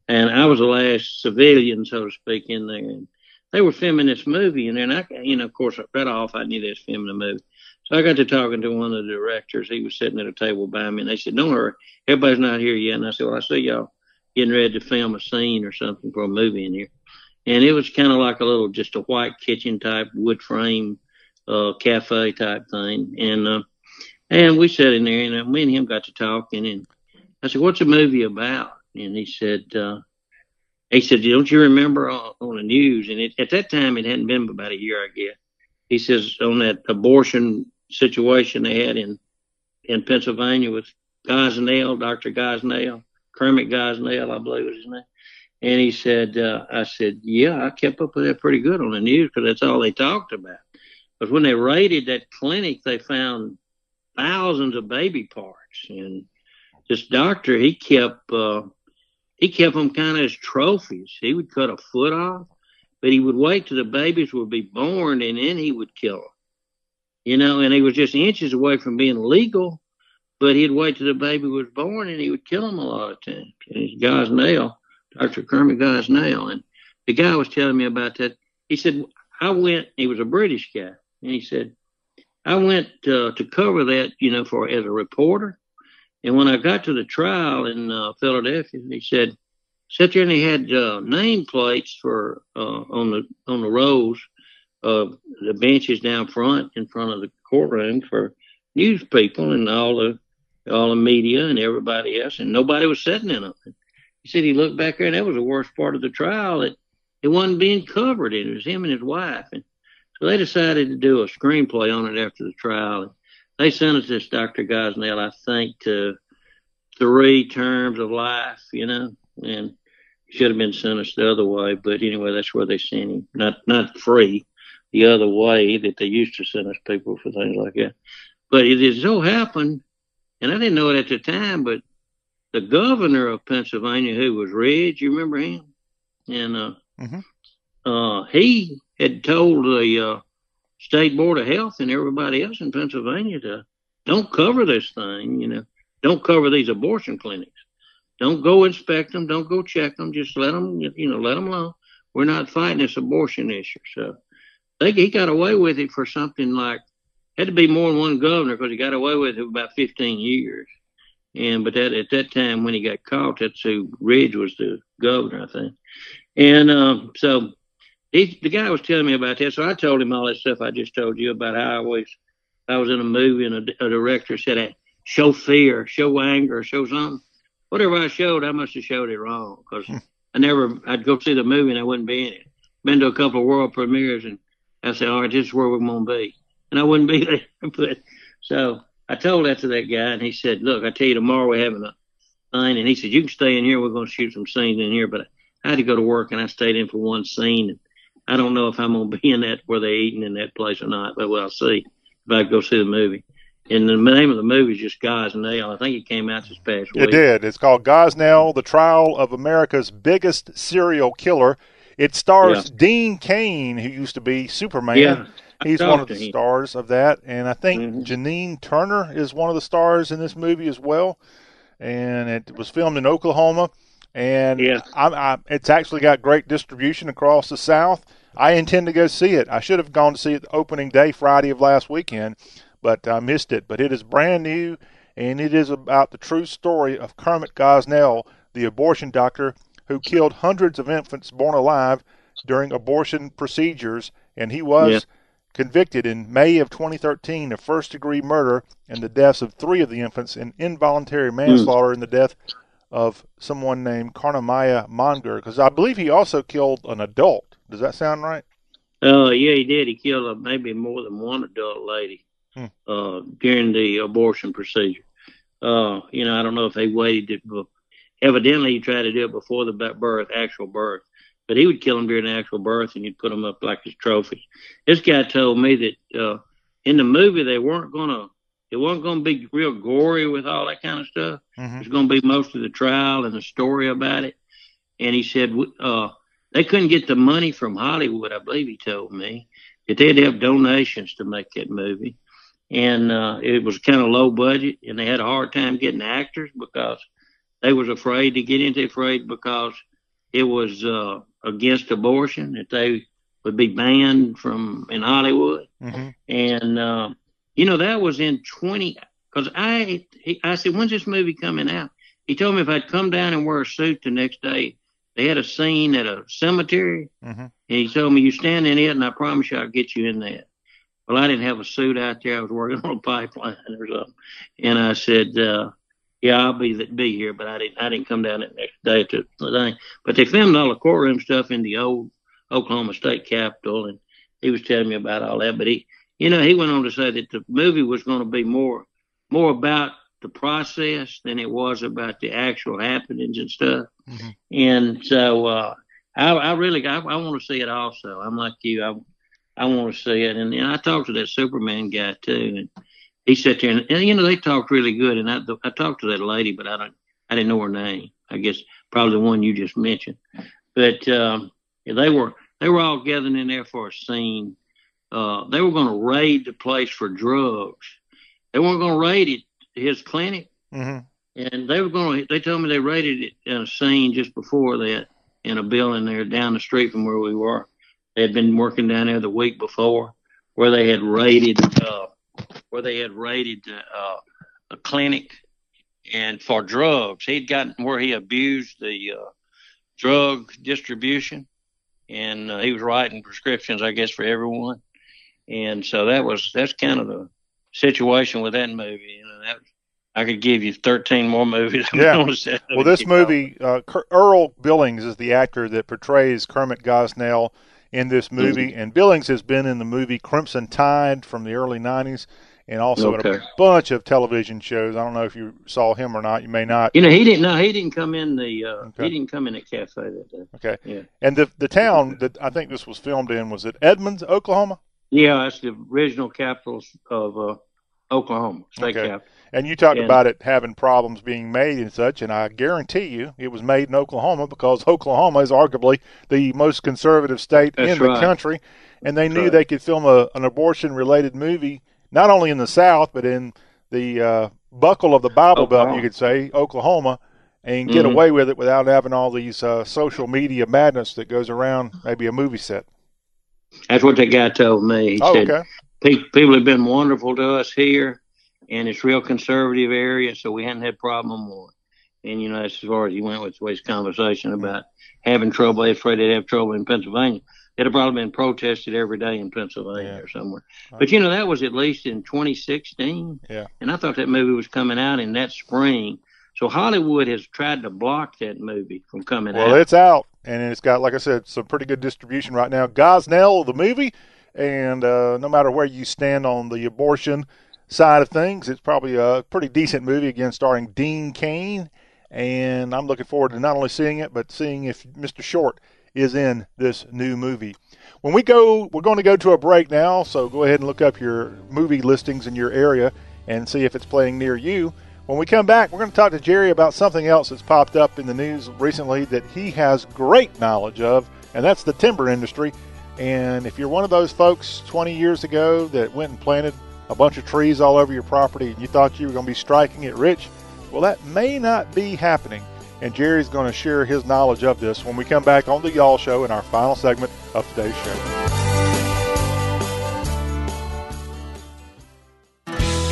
and I was the last civilian, so to speak, in there. And they were filming this movie. In there and I, you know, of course, right off, I knew they was filming the movie. So I got to talking to one of the directors. He was sitting at a table by me, and they said, "Don't worry, everybody's not here yet." And I said, "Well, I see y'all getting ready to film a scene or something for a movie in here." And it was kind of like a little, just a white kitchen type wood frame uh, cafe type thing. And uh, and we sat in there, and me and him got to talking, and I said, "What's the movie about?" And he said, uh, "He said, don't you remember on, on the news?" And it, at that time, it hadn't been about a year, I guess. He says on that abortion situation they had in in Pennsylvania with Gosnell, Dr. Gosnell, Kermit Gosnell, I believe was his name. And he said, uh, I said, yeah, I kept up with that pretty good on the news because that's all they talked about. But when they raided that clinic, they found thousands of baby parts. And this doctor, he kept uh, he kept them kind of as trophies. He would cut a foot off, but he would wait till the babies would be born, and then he would kill them. You know, and he was just inches away from being legal, but he'd wait till the baby was born, and he would kill them a lot of times. And his guy's Gosnell, Dr. Kermit Gosnell, and the guy was telling me about that. He said, I went, he was a British guy, and he said, I went uh, to cover that, you know, for as a reporter. And when I got to the trial in uh, Philadelphia, he said, sat there and he had uh, name plates for uh, on the on the rows of the benches down front in front of the courtroom for news people and all the all the media and everybody else, and nobody was sitting in them. He said he looked back there, and that was the worst part of the trial that it wasn't being covered. It was him and his wife, and so they decided to do a screenplay on it after the trial. They sentenced this Dr. Gosnell, I think, to three terms of life, you know, and should have been sentenced the other way. But anyway, that's where they sent him, not not free, the other way that they used to sentence people for things like that. But it, it so happened, and I didn't know it at the time, but the governor of Pennsylvania, who was Ridge, you remember him? And uh, Mm-hmm. uh, he had told the uh, state board of health and everybody else in Pennsylvania to don't cover this thing, you know, don't cover these abortion clinics. Don't go inspect them. Don't go check them. Just let them, you know, let them alone. We're not fighting this abortion issue. So they, he got away with it for something like, had to be more than one governor because he got away with it for about 15 years. And, but that, at that time when he got caught, that's who Ridge was the governor, I think. And, um, so he, the guy was telling me about that. So I told him all that stuff I just told you about how I always, I was in a movie and a, a director said, "Hey, show fear, show anger, show something. Whatever I showed, I must have showed it wrong because hmm. I never, I'd go see the movie and I wouldn't be in it. Been to a couple of world premieres and I said, all right, this is where we're going to be. And I wouldn't be [laughs] there. but so I told that to that guy and he said, look, I tell you tomorrow we're having a thing. And he said, you can stay in here. We're going to shoot some scenes in here. But I had to go to work and I stayed in for one scene. And I don't know if I'm going to be in that where they're eating in that place or not, but we'll see if I go see the movie. And the name of the movie is just Gosnell. I think it came out this past week. It did. It's called Guys Gosnell, The Trial of America's Biggest Serial Killer. It stars Yeah. Dean Cain, who used to be Superman. Yeah, He's one of the him. Mm-hmm. stars of that. And I think Janine Turner is one of the stars in this movie as well. And it was filmed in Oklahoma. And Yeah. I'm, I, it's actually got great distribution across the South. I intend to go see it. I should have gone to see it the opening day, Friday of last weekend, but I missed it. But it is brand new, and it is about the true story of Kermit Gosnell, the abortion doctor who killed hundreds of infants born alive during abortion procedures, and he was Yeah. convicted in May of 2013 of first degree murder and the deaths of three of the infants and involuntary hmm. manslaughter in the death of someone named Karnamaya Mongar, because I believe he also killed an adult. Does that sound right? Uh, yeah, he did. He killed uh, maybe more than one adult lady Hmm. uh, during the abortion procedure. Uh, you know, I don't know if they waited. It, but evidently, he tried to do it before the birth, actual birth. But he would kill them during the actual birth, and he'd put them up like his trophies. This guy told me that uh, in the movie they weren't gonna, it wasn't gonna be real gory with all that kind of stuff. Mm-hmm. It's gonna be most of the trial and the story about it. And he said uh, they couldn't get the money from Hollywood. I believe he told me that they had to have donations to make that movie, and uh, it was kind of low budget, and they had a hard time getting actors because they was afraid to get into it, afraid because it was uh, against abortion that they would be banned from in Hollywood. Mm-hmm. And uh, you know that was in twenty. Because I he, I said, when's this movie coming out? He told me if I'd come down and wear a suit the next day. They had a scene at a cemetery, Mm-hmm. and he told me you stand in it, and I promise you I'll get you in that." Well, I didn't have a suit out there. I was working [laughs] on a pipeline or something, and I said, uh, "Yeah, I'll be be here," but I didn't. I didn't come down that next day to the thing. But they filmed all the courtroom stuff in the old Oklahoma State Capitol, and he was telling me about all that. But he, you know, he went on to say that the movie was going to be more more about the process than it was about the actual happenings and stuff. And so uh, I, I really I, I want to see it also. I'm like you. I I want to see it. And, and I talked to that Superman guy too, and he sat there and, and you know they talked really good. And I I talked to that lady, but I don't I didn't know her name. I guess probably the one you just mentioned. But um, they were they were all gathering in there for a scene. Uh, they were going to raid the place for drugs. They weren't going to raid it his clinic. Mm-hmm. and they were going they told me they raided it in a scene just before that in a building there down the street from where we were. They had been working down there the week before where they had raided uh where they had raided uh a clinic and for drugs. He'd gotten where he abused the uh drug distribution and uh, he was writing prescriptions i guess for everyone. And so that was that's kind of the situation with that movie you know that I could give you 13 more movies. [laughs] I'm Yeah. say. Well, this movie, uh, Earl Billings is the actor that portrays Kermit Gosnell in this movie, and Billings has been in the movie Crimson Tide from the early '90s, and also in a bunch of television shows. I don't know if you saw him or not. You may not. You know, he didn't. No, he didn't come in the. Uh, Okay. He didn't come in at cafe that day. Okay. Yeah. And the the town that I think this was filmed in was it Edmonds, Oklahoma? Yeah, that's the original capital of uh, Oklahoma, state Okay. capital. And you talked And- about it having problems being made and such, and I guarantee you it was made in Oklahoma because [laughs] Oklahoma is arguably the most conservative state in the right. country, and they That's knew right. they could film a, an abortion-related movie not only in the South but in the uh, buckle of the Bible Belt, you could say, Oklahoma, and get Mhm. away with it without having all these uh, social media madness that goes around maybe a movie set. That's what that guy told me. He Oh, said, okay. "Pe- people have been wonderful to us here, and it's real conservative area, so we hadn't had problem with it. And you know, that's as far as he went with his conversation about having trouble. They're afraid they'd have trouble in Pennsylvania. It'd have probably been protested every day in Pennsylvania or somewhere. But you know, that was at least in 2016, Yeah. and I thought that movie was coming out in that spring. So Hollywood has tried to block that movie from coming Well, out. Well, it's out, and it's got, like I said, some pretty good distribution right now. Gosnell, the movie, and uh, no matter where you stand on the abortion side of things, it's probably a pretty decent movie. Again, starring Dean Cain, and I'm looking forward to not only seeing it, but seeing if Mr. Short is in this new movie. When we go, we're going to go to a break now, so go ahead and look up your movie listings in your area and see if it's playing near you. When we come back, we're going to talk to Jerry about something else that's popped up in the news recently that he has great knowledge of, and that's the timber industry. And if you're one of those folks 20 years ago that went and planted a bunch of trees all over your property and you thought you were going to be striking it rich, well, that may not be happening. And Jerry's going to share his knowledge of this when we come back on the Y'all Show in our final segment of today's show.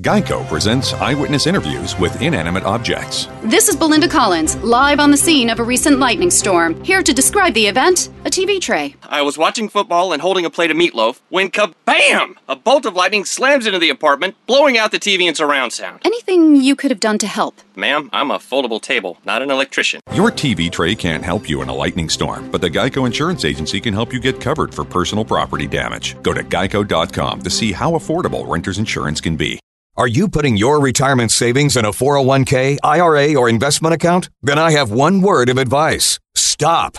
Geico presents eyewitness interviews with inanimate objects. This is Belinda Collins, live on the scene of a recent lightning storm. Here to describe the event a TV tray. I was watching football and holding a plate of meatloaf when kabam! A bolt of lightning slams into the apartment, blowing out the TV and surround sound. Anything you could have done to help? Ma'am, I'm a foldable table, not an electrician. Your TV tray can't help you in a lightning storm, but the Geico Insurance Agency can help you get covered for personal property damage. Go to geico.com to see how affordable renter's insurance can be. Are you putting your retirement savings in a 401k, IRA, or investment account? Then I have one word of advice stop.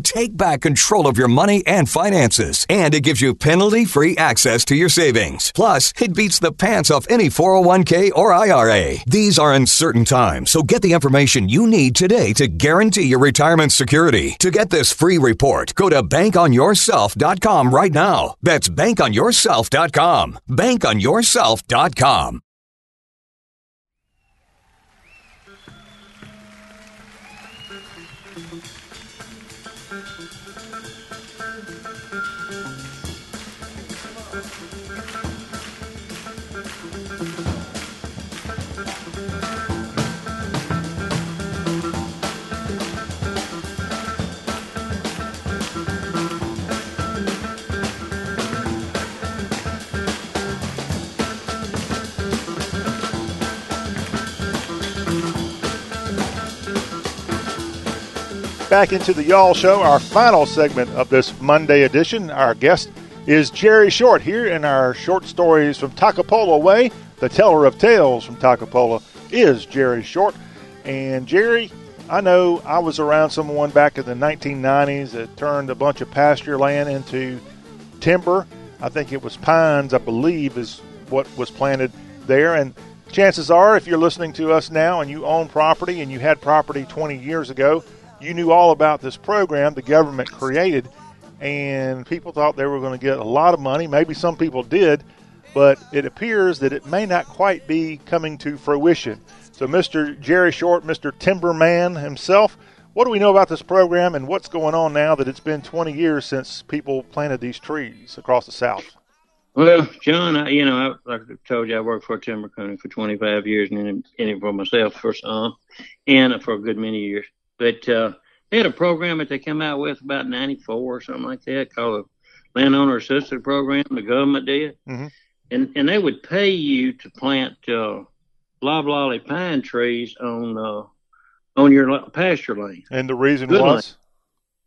take back control of your money and finances, and it gives you penalty free access to your savings. Plus, it beats the pants off any 401k or IRA. These are uncertain times, so get the information you need today to guarantee your retirement security. To get this free report, go to bankonyourself.com right now. That's bankonyourself.com. Bankonyourself.com. Back into the Y'all Show, our final segment of this Monday edition. Our guest is Jerry Short here in our short stories from Toccopola Way. The teller of tales from Toccopola is Jerry Short. And Jerry, I know I was around someone back in the 1990s that turned a bunch of pasture land into timber. I think it was pines, I believe, is what was planted there. And chances are, if you're listening to us now and you own property and you had property 20 years ago, you knew all about this program the government created. And people thought they were going to get a lot of money. Maybe some people did, but it appears that it may not quite be coming to fruition. So, Mr. Jerry Short, Mr. Timberman himself, what do we know about this program and what's going on now that it's been 20 years since people planted these trees across the South? Well, John, I, you know, I, like I told you, I worked for timber company for 25 years and in it for myself for some and for a good many years. But uh, they had a program that they came out with about 94 or something like that called the Landowner Assistance Program. The government did. Mm-hmm. And, and they would pay you to plant uh, loblolly pine trees on uh, on your pasture land. And the reason Good was? land.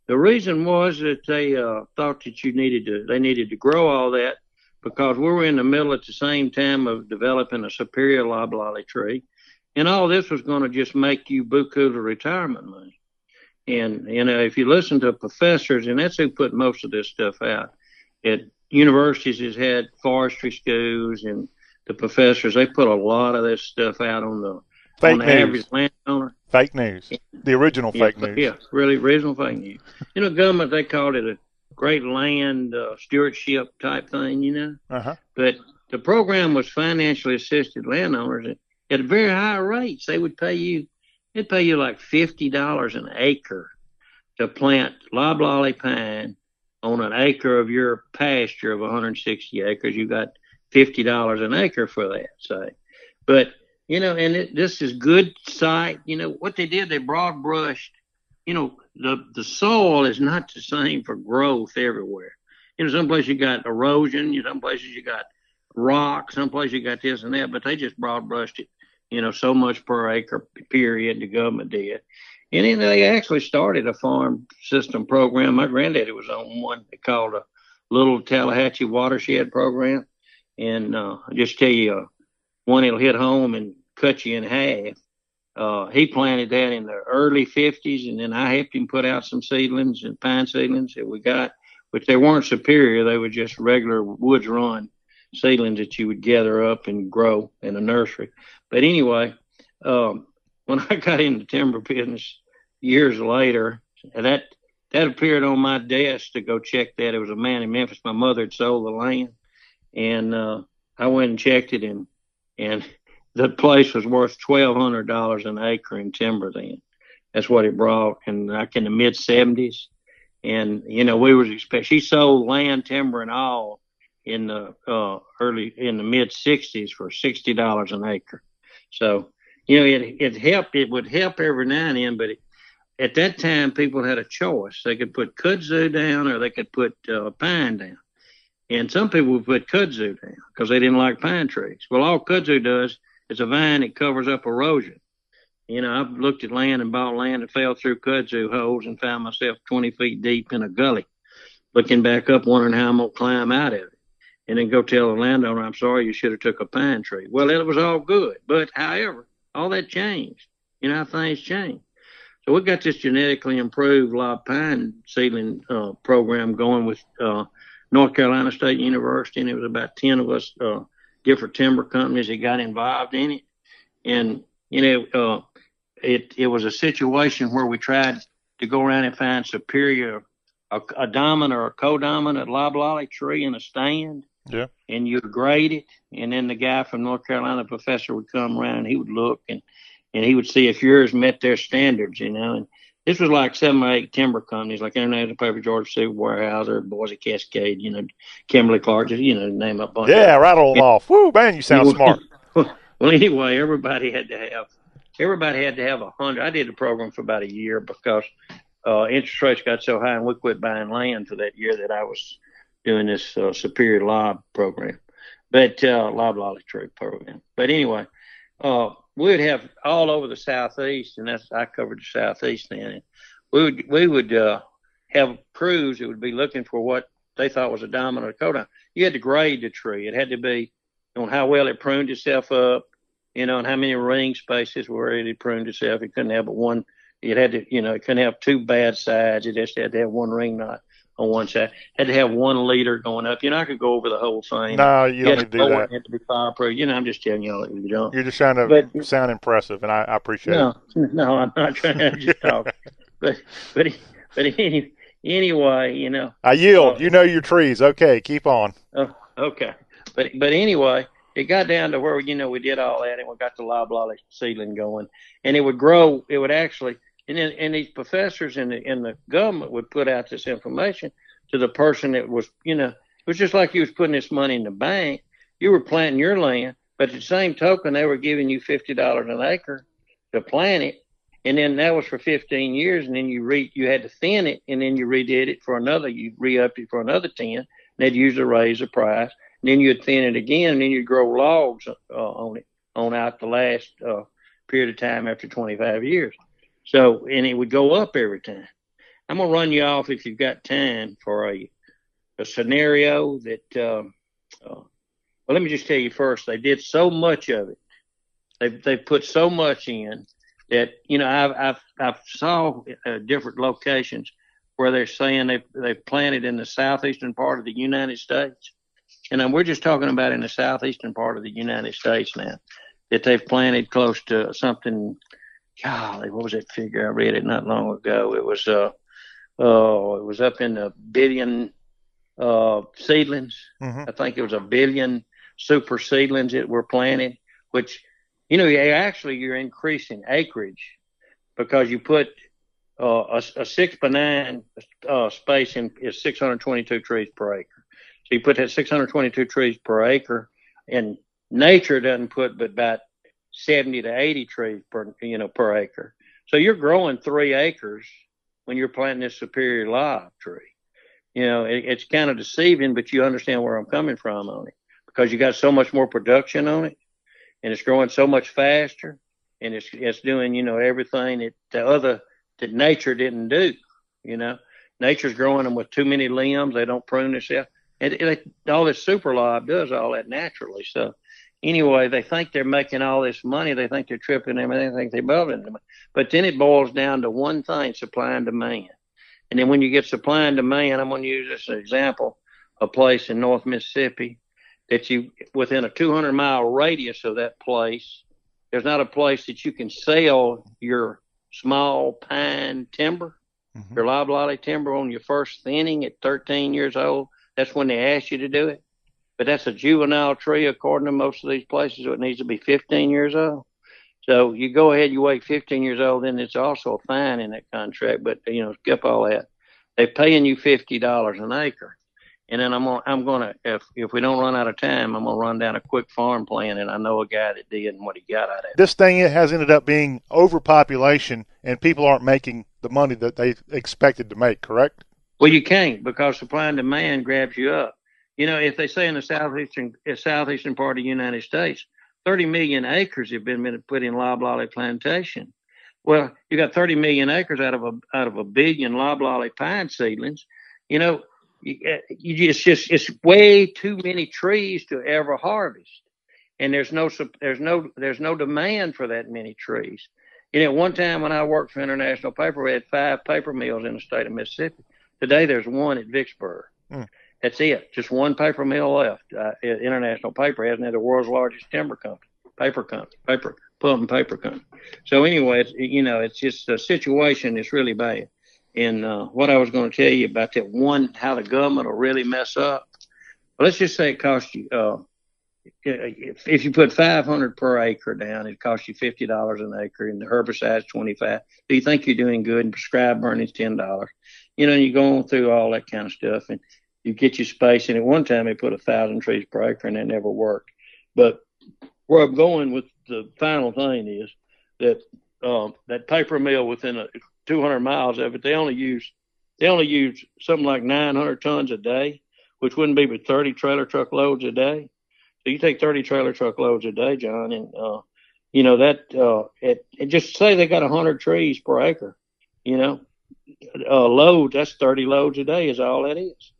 The reason was that they uh, thought that you needed to, they needed to grow all that because we were in the middle at the same time of developing a superior loblolly tree. And all this was going to just make you buku to retirement money. And, you know, if you listen to professors, and that's who put most of this stuff out, at universities has had forestry schools and the professors, they put a lot of this stuff out on the, Fake on the news. average landowner. Fake news. The original Yeah, fake news. Yeah, really original fake news. You know, government they called it a great land uh, stewardship type thing. You know, Uh-huh. but the program was financially assisted landowners at, very high rates. They would pay you, they'd pay you like fifty dollars an acre to plant loblolly pine on an acre of your pasture of 160 acres. You got fifty dollars an acre for that, say. But you know, and it, this is good site. You know what they did? They broad brushed. You know, the the soil is not the same for growth everywhere. You know, some places you got erosion. You some places you got rock. Some places you got this and that. But they just broad brushed it. You know, so much per acre period. The government did. And then they actually started a farm system program. My granddaddy was on one they called a Little Tallahatchie Watershed Program. And uh, I just tell you, uh, one that'll hit home and cut you in half. Uh, he planted that in the early 50s, and then I helped him put out some seedlings and pine seedlings that we got, which they weren't superior. They were just regular woods run seedlings that you would gather up and grow in a nursery. But anyway, um, when I got into timber business years later, that that appeared on my desk to go check that. It was a man in Memphis. My mother had sold the land, and uh, I went and checked it, and and [laughs] the place was worth twelve hundred dollars an acre in timber then. That's what it brought, and like in the mid seventies. And you know, we was expect she sold land, timber, and all in the uh, early in the mid sixties for sixty dollars an acre. So you know, it it helped. It would help every now and then, but it, at that time, people had a choice. They could put kudzu down, or they could put uh, pine down. And some people would put kudzu down because they didn't like pine trees. Well, all kudzu does is a vine that covers up erosion. You know, I've looked at land and bought land that fell through kudzu holes and found myself 20 feet deep in a gully, looking back up, wondering how I'm gonna climb out of it, and then go tell the landowner, "I'm sorry, you should have took a pine tree." Well, it was all good, but however, all that changed. You know things change. So we got this genetically improved live pine seedling uh, program going with uh, North Carolina State University, and it was about ten of us, uh, different timber companies that got involved in it. And you know, uh, it it was a situation where we tried to go around and find superior, a, a dominant or a co-dominant loblolly tree in a stand, Yeah. and you'd grade it, and then the guy from North Carolina, professor, would come around and he would look and and he would see if yours met their standards, you know. And this was like seven or eight timber companies, like International Paper, Georgia Super Weyerhaeuser, Boise Cascade, you know, Kimberly Clark, just you know, name a bunch. Yeah, rattle them off. Woo, man, you sound [laughs] smart. [laughs] well, anyway, everybody had to have everybody had to have a hundred. I did the program for about a year because uh, interest rates got so high, and we quit buying land for that year that I was doing this uh, superior lob program, but uh, lob lolly program. But anyway, uh, we would have all over the southeast, and that's I covered the southeast then. We would we would uh, have crews that would be looking for what they thought was a dominant or co You had to grade the tree. It had to be on how well it pruned itself up, you know, and how many ring spaces where it had pruned itself. It couldn't have but one. It had to, you know, it couldn't have two bad sides. It just had to have one ring knot on one side. Had to have one leader going up. You know, I could go over the whole thing. No, you don't had need to do that. Had to be fireproof. You know, I'm just telling y'all that you don't. You're just trying to But- sound impressive, and I, I appreciate No, it. [laughs] no, I'm not trying to just [laughs] talk. But but but [laughs] any, anyway, you know. I yield. Uh, you know your trees. Okay, keep on. Oh, okay. But but anyway, it got down to where you know we did all that and we got the loblolly seedling going, and it would grow. It would actually, and then and these professors in the in the government would put out this information to the person that was, you know, it was just like you was putting this money in the bank. You were planting your land, but at the same token, they were giving you fifty dollars an acre to plant it, and then that was for 15 years, and then you re you had to thin it, and then you redid it for another, you re-upped it for another 10, and they'd usually raise the price, and then you'd thin it again, and then you'd grow logs uh, on it on out the last uh, period of time after 25 years. So, and it would go up every time. I'm gonna run you off if you've got time for a a scenario that. Um, uh, well, let me just tell you first. They did so much of it. They they put so much in that you know I've I've I've saw uh, different locations where they're saying they they planted in the southeastern part of the United States, and um, we're just talking about in the southeastern part of the United States now that they've planted close to something. Golly, what was that figure? I read it not long ago. It was uh oh it was up in the billion uh seedlings. I think it was a billion super seedlings that were planted, which, you know, you actually you're increasing acreage because you put uh, a, a six by nine uh, spacing is 622 trees per acre. So you put that 622 trees per acre, and nature doesn't put but about 70 to 80 trees per you know per acre. So you're growing three acres when you're planting this superior live tree. You know, it, it's kind of deceiving, but you understand where I'm coming from on it because you got so much more production on it, and it's growing so much faster, and it's it's doing you know everything that the other that nature didn't do. You know, nature's growing them with too many limbs; they don't prune themselves, and it, all this super live does all that naturally. So anyway, they think they're making all this money. They think they're tripping everything. They think they're building them. But then it boils down to one thing: supply and demand. And then when you get supply and demand, I'm going to use this as an example: a place in North Mississippi that you within a 200 mile radius of that place, there's not a place that you can sell your small pine timber, mm-hmm. your loblolly timber on your first thinning at 13 years old. That's when they ask you to do it. But that's a juvenile tree, according to most of these places. So it needs to be 15 years old. So you go ahead, you wait 15 years old, then it's also a fine in that contract. But you know, skip all that. They're paying you fifty dollars an acre, and then I'm gonna, I'm gonna if if we don't run out of time, I'm gonna run down a quick farm plan, and I know a guy that did and what he got out of it. This thing has ended up being overpopulation, and people aren't making the money that they expected to make. Correct? Well, you can't because supply and demand grabs you up. You know, if they say in the southeastern uh, southeastern part of the United States, 30 million acres have been put in loblolly plantation. Well, you got 30 million acres out of a out of a billion loblolly pine seedlings. You know, you, uh, you just just it's way too many trees to ever harvest, and there's no there's no there's no demand for that many trees. You know, one time when I worked for International Paper, we had five paper mills in the state of Mississippi. Today, there's one at Vicksburg. Hmm. That's it. Just one paper mill left. Uh, International Paper hasn't had the world's largest timber company, paper company, paper pulp and paper company. So anyway, it's, you know, it's just a situation that's really bad. And uh, what I was going to tell you about that one, how the government will really mess up. Let's just say it costs you, uh, if, if you put 500 per acre down, it costs you $50 an acre, and the herbicide's 25. Do you think you're doing good? And prescribed burning's $10. You know, you go on through all that kind of stuff, and you get your space. And at one time, they put a thousand trees per acre, and that never worked. But where I'm going with the final thing is that um, that paper mill within a 200 miles of it, they only use they only use something like 900 tons a day, which wouldn't be but 30 trailer truck loads a day. So you take 30 trailer truck loads a day, John, and uh, you know that uh, it, it just say they got 100 trees per acre, you know, uh, loads that's 30 loads a day is all that is.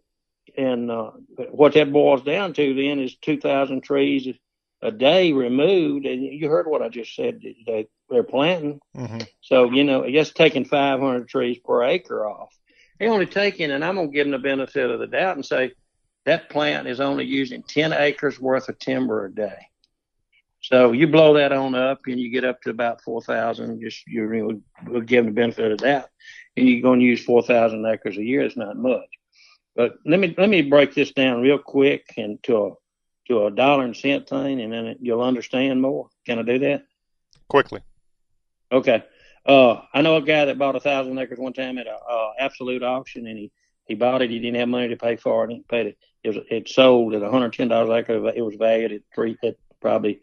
And uh, what that boils down to then is 2,000 trees a day removed. And you heard what I just said. They, they're planting. Mm-hmm. So, you know, just taking 500 trees per acre off. They only taking, and I'm gonna give them the benefit of the doubt and say that plant is only using 10 acres worth of timber a day. So you blow that on up, and you get up to about 4,000. Just you know, we'll give them the benefit of doubt, and you're going to use 4,000 acres a year. It's not much. But let me let me break this down real quick and to a to a dollar and cent thing, and then it, you'll understand more. Can I do that? Quickly. Okay. Uh, I know a guy that bought a thousand acres one time at a uh, absolute auction, and he he bought it. He didn't have money to pay for it. He paid it. It was it sold at one hundred ten dollars an acre. It was valued at three at probably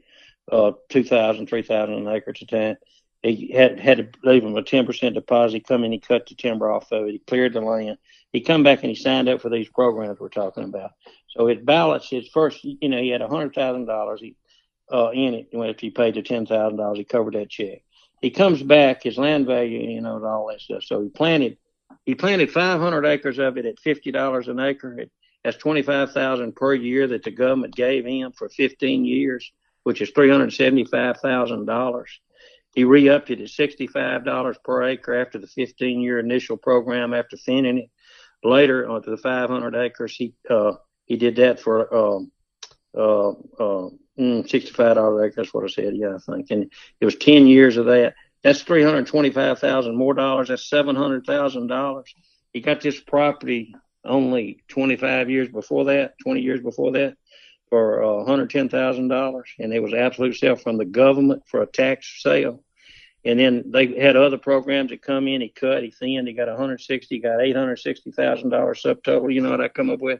uh two thousand, three thousand an acre at the time. He had had to leave him a ten percent deposit. He come in, he cut the timber off of it. He cleared the land. He come back and he signed up for these programs we're talking about. So his balance, his first, you know, he had a hundred thousand dollars uh, in it. If he paid the ten thousand dollars, he covered that check. He comes back, his land value, you know, and all that stuff. So he planted, he planted 500 acres of it at fifty dollars an acre. It, that's twenty five thousand per year that the government gave him for 15 years, which is three hundred seventy five thousand dollars. He re-upped it at sixty-five dollars per acre after the 15-year initial program. After thinning it, later onto the 500 acres, he uh, he did that for um, uh, uh, mm, sixty-five dollars acre. That's what I said. Yeah, I think, and it was 10 years of that. That's three hundred twenty-five thousand more dollars. That's seven hundred thousand dollars. He got this property only 25 years before that, 20 years before that, for uh, $110,000, and it was absolute sale from the government for a tax sale. And then they had other programs that come in. He cut, he thinned, he got 160, got 860,000 dollars subtotal. You know what I come up with?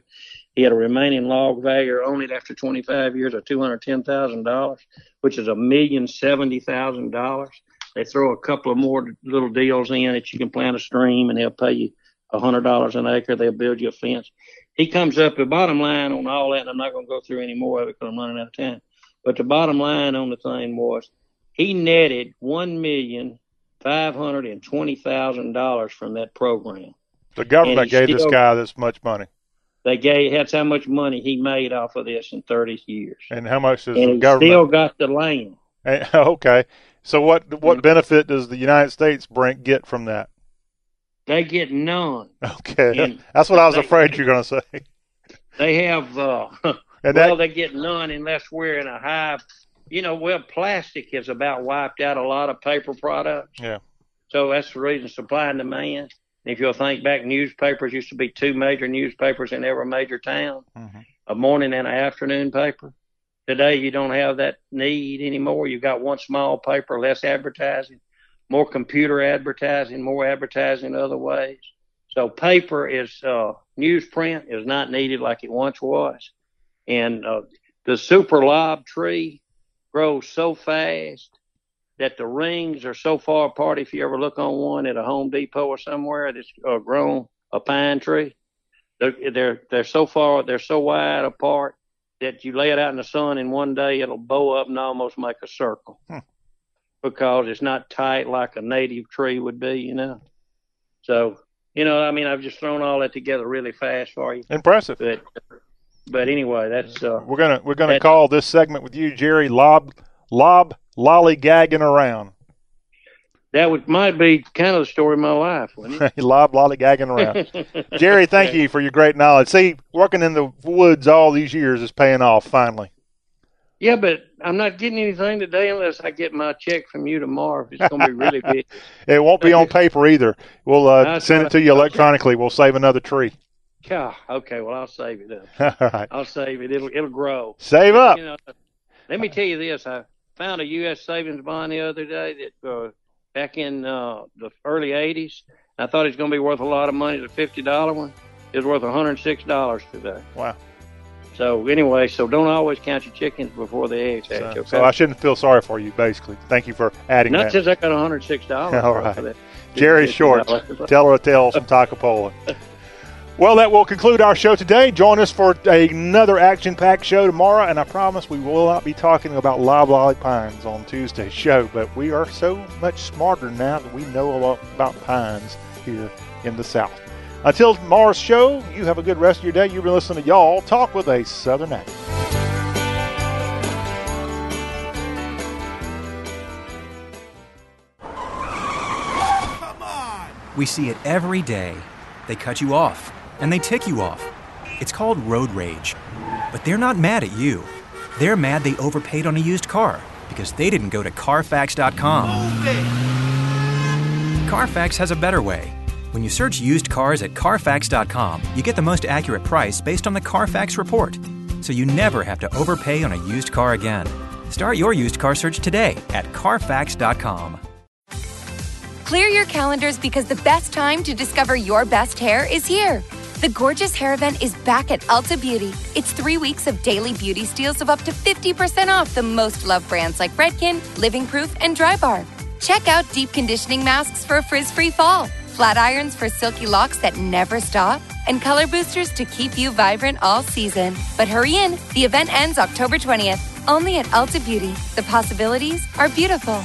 He had a remaining log value on it after 25 years of 210,000 dollars, which is a million seventy thousand dollars. They throw a couple of more little deals in that you can plant a stream, and they'll pay you a hundred dollars an acre. They'll build you a fence. He comes up the bottom line on all that, and I'm not going to go through any more of it because I'm running out of time. But the bottom line on the thing was he netted one million five hundred and twenty thousand dollars from that program. The government gave still, this guy this much money. They gave that's how much money he made off of this in thirty years. And how much does and the government still got the land? [laughs] Okay, so what what benefit does the United States bring get from that? They get none. Okay, And [laughs] that's what I was they- afraid you're going to say. They have, uh, [laughs] And well, that- they get none unless we're in a high, you know, well, plastic has about wiped out a lot of paper products. Yeah. So that's the reason supply and demand. If you'll think back, newspapers used to be two major newspapers in every major town, a morning and an afternoon paper. Today, you don't have that need anymore. You've got one small paper, less advertising, more computer advertising, more advertising other ways. So paper is uh, newsprint is not needed like it once was, and uh, the super lob tree grows so fast that the rings are so far apart. If you ever look on one at a Home Depot or somewhere that's uh, grown a pine tree, they're, they're they're so far they're so wide apart that you lay it out in the sun and one day it'll bow up and almost make a circle because it's not tight like a native tree would be, you know. So you know, I mean, I've just thrown all that together really fast for you. Impressive. But but anyway, that's uh, We're gonna we're gonna call this segment with you, Jerry, lob lob lollygagging around. that would might be kind of the story of my life, wouldn't it? [laughs] lob lollygagging around. [laughs] Jerry, thank you for your great knowledge. See, working in the woods all these years is paying off finally. Yeah, but I'm not getting anything today unless I get my check from you tomorrow. It's going to be really big. [laughs] It won't be on paper either. We'll uh, send it to you electronically. We'll save another tree. Yeah, okay, well I'll save it up. [laughs] All right. I'll save it. It'll it'll grow. Save up. You know, let me tell you this. I found a U.S. savings bond the other day that uh, back in uh, the early '80s. I thought it was going to be worth a lot of money. The fifty dollar one is worth 106 dollars today. Wow. So anyway, so don't always count your chickens before the eggs hatch. So, okay? so I shouldn't feel sorry for you, basically. Thank you for adding Not that. since I got 106 dollars. [laughs] All right. Jerry Short, [laughs] tell her a tale from Toccopola. Well, that will conclude our show today. Join us for another action packed show tomorrow, and I promise we will not be talking about loblolly pines on Tuesday's show, but we are so much smarter now that we know a lot about pines here in the South. Until tomorrow's show, you have a good rest of your day. You've been listening to Y'all Talk with a Southern accent. We see it every day they cut you off, and they tick you off. It's called road rage. But they're not mad at you. They're mad they overpaid on a used car because they didn't go to Carfax.com. Carfax has a better way. When you search used cars at Carfax.com, you get the most accurate price based on the Carfax report. So you never have to overpay on a used car again. Start your used car search today at Carfax.com. Clear your calendars because the best time to discover your best hair is here. The Gorgeous Hair Event is back at Ulta Beauty. It's three weeks of daily beauty steals of up to 50% off the most loved brands like Redken, Living Proof, and Drybar. Check out deep conditioning masks for a frizz free fall, flat irons for silky locks that never stop, and color boosters to keep you vibrant all season. But hurry in, the event ends October 20th, only at Ulta Beauty. The possibilities are beautiful.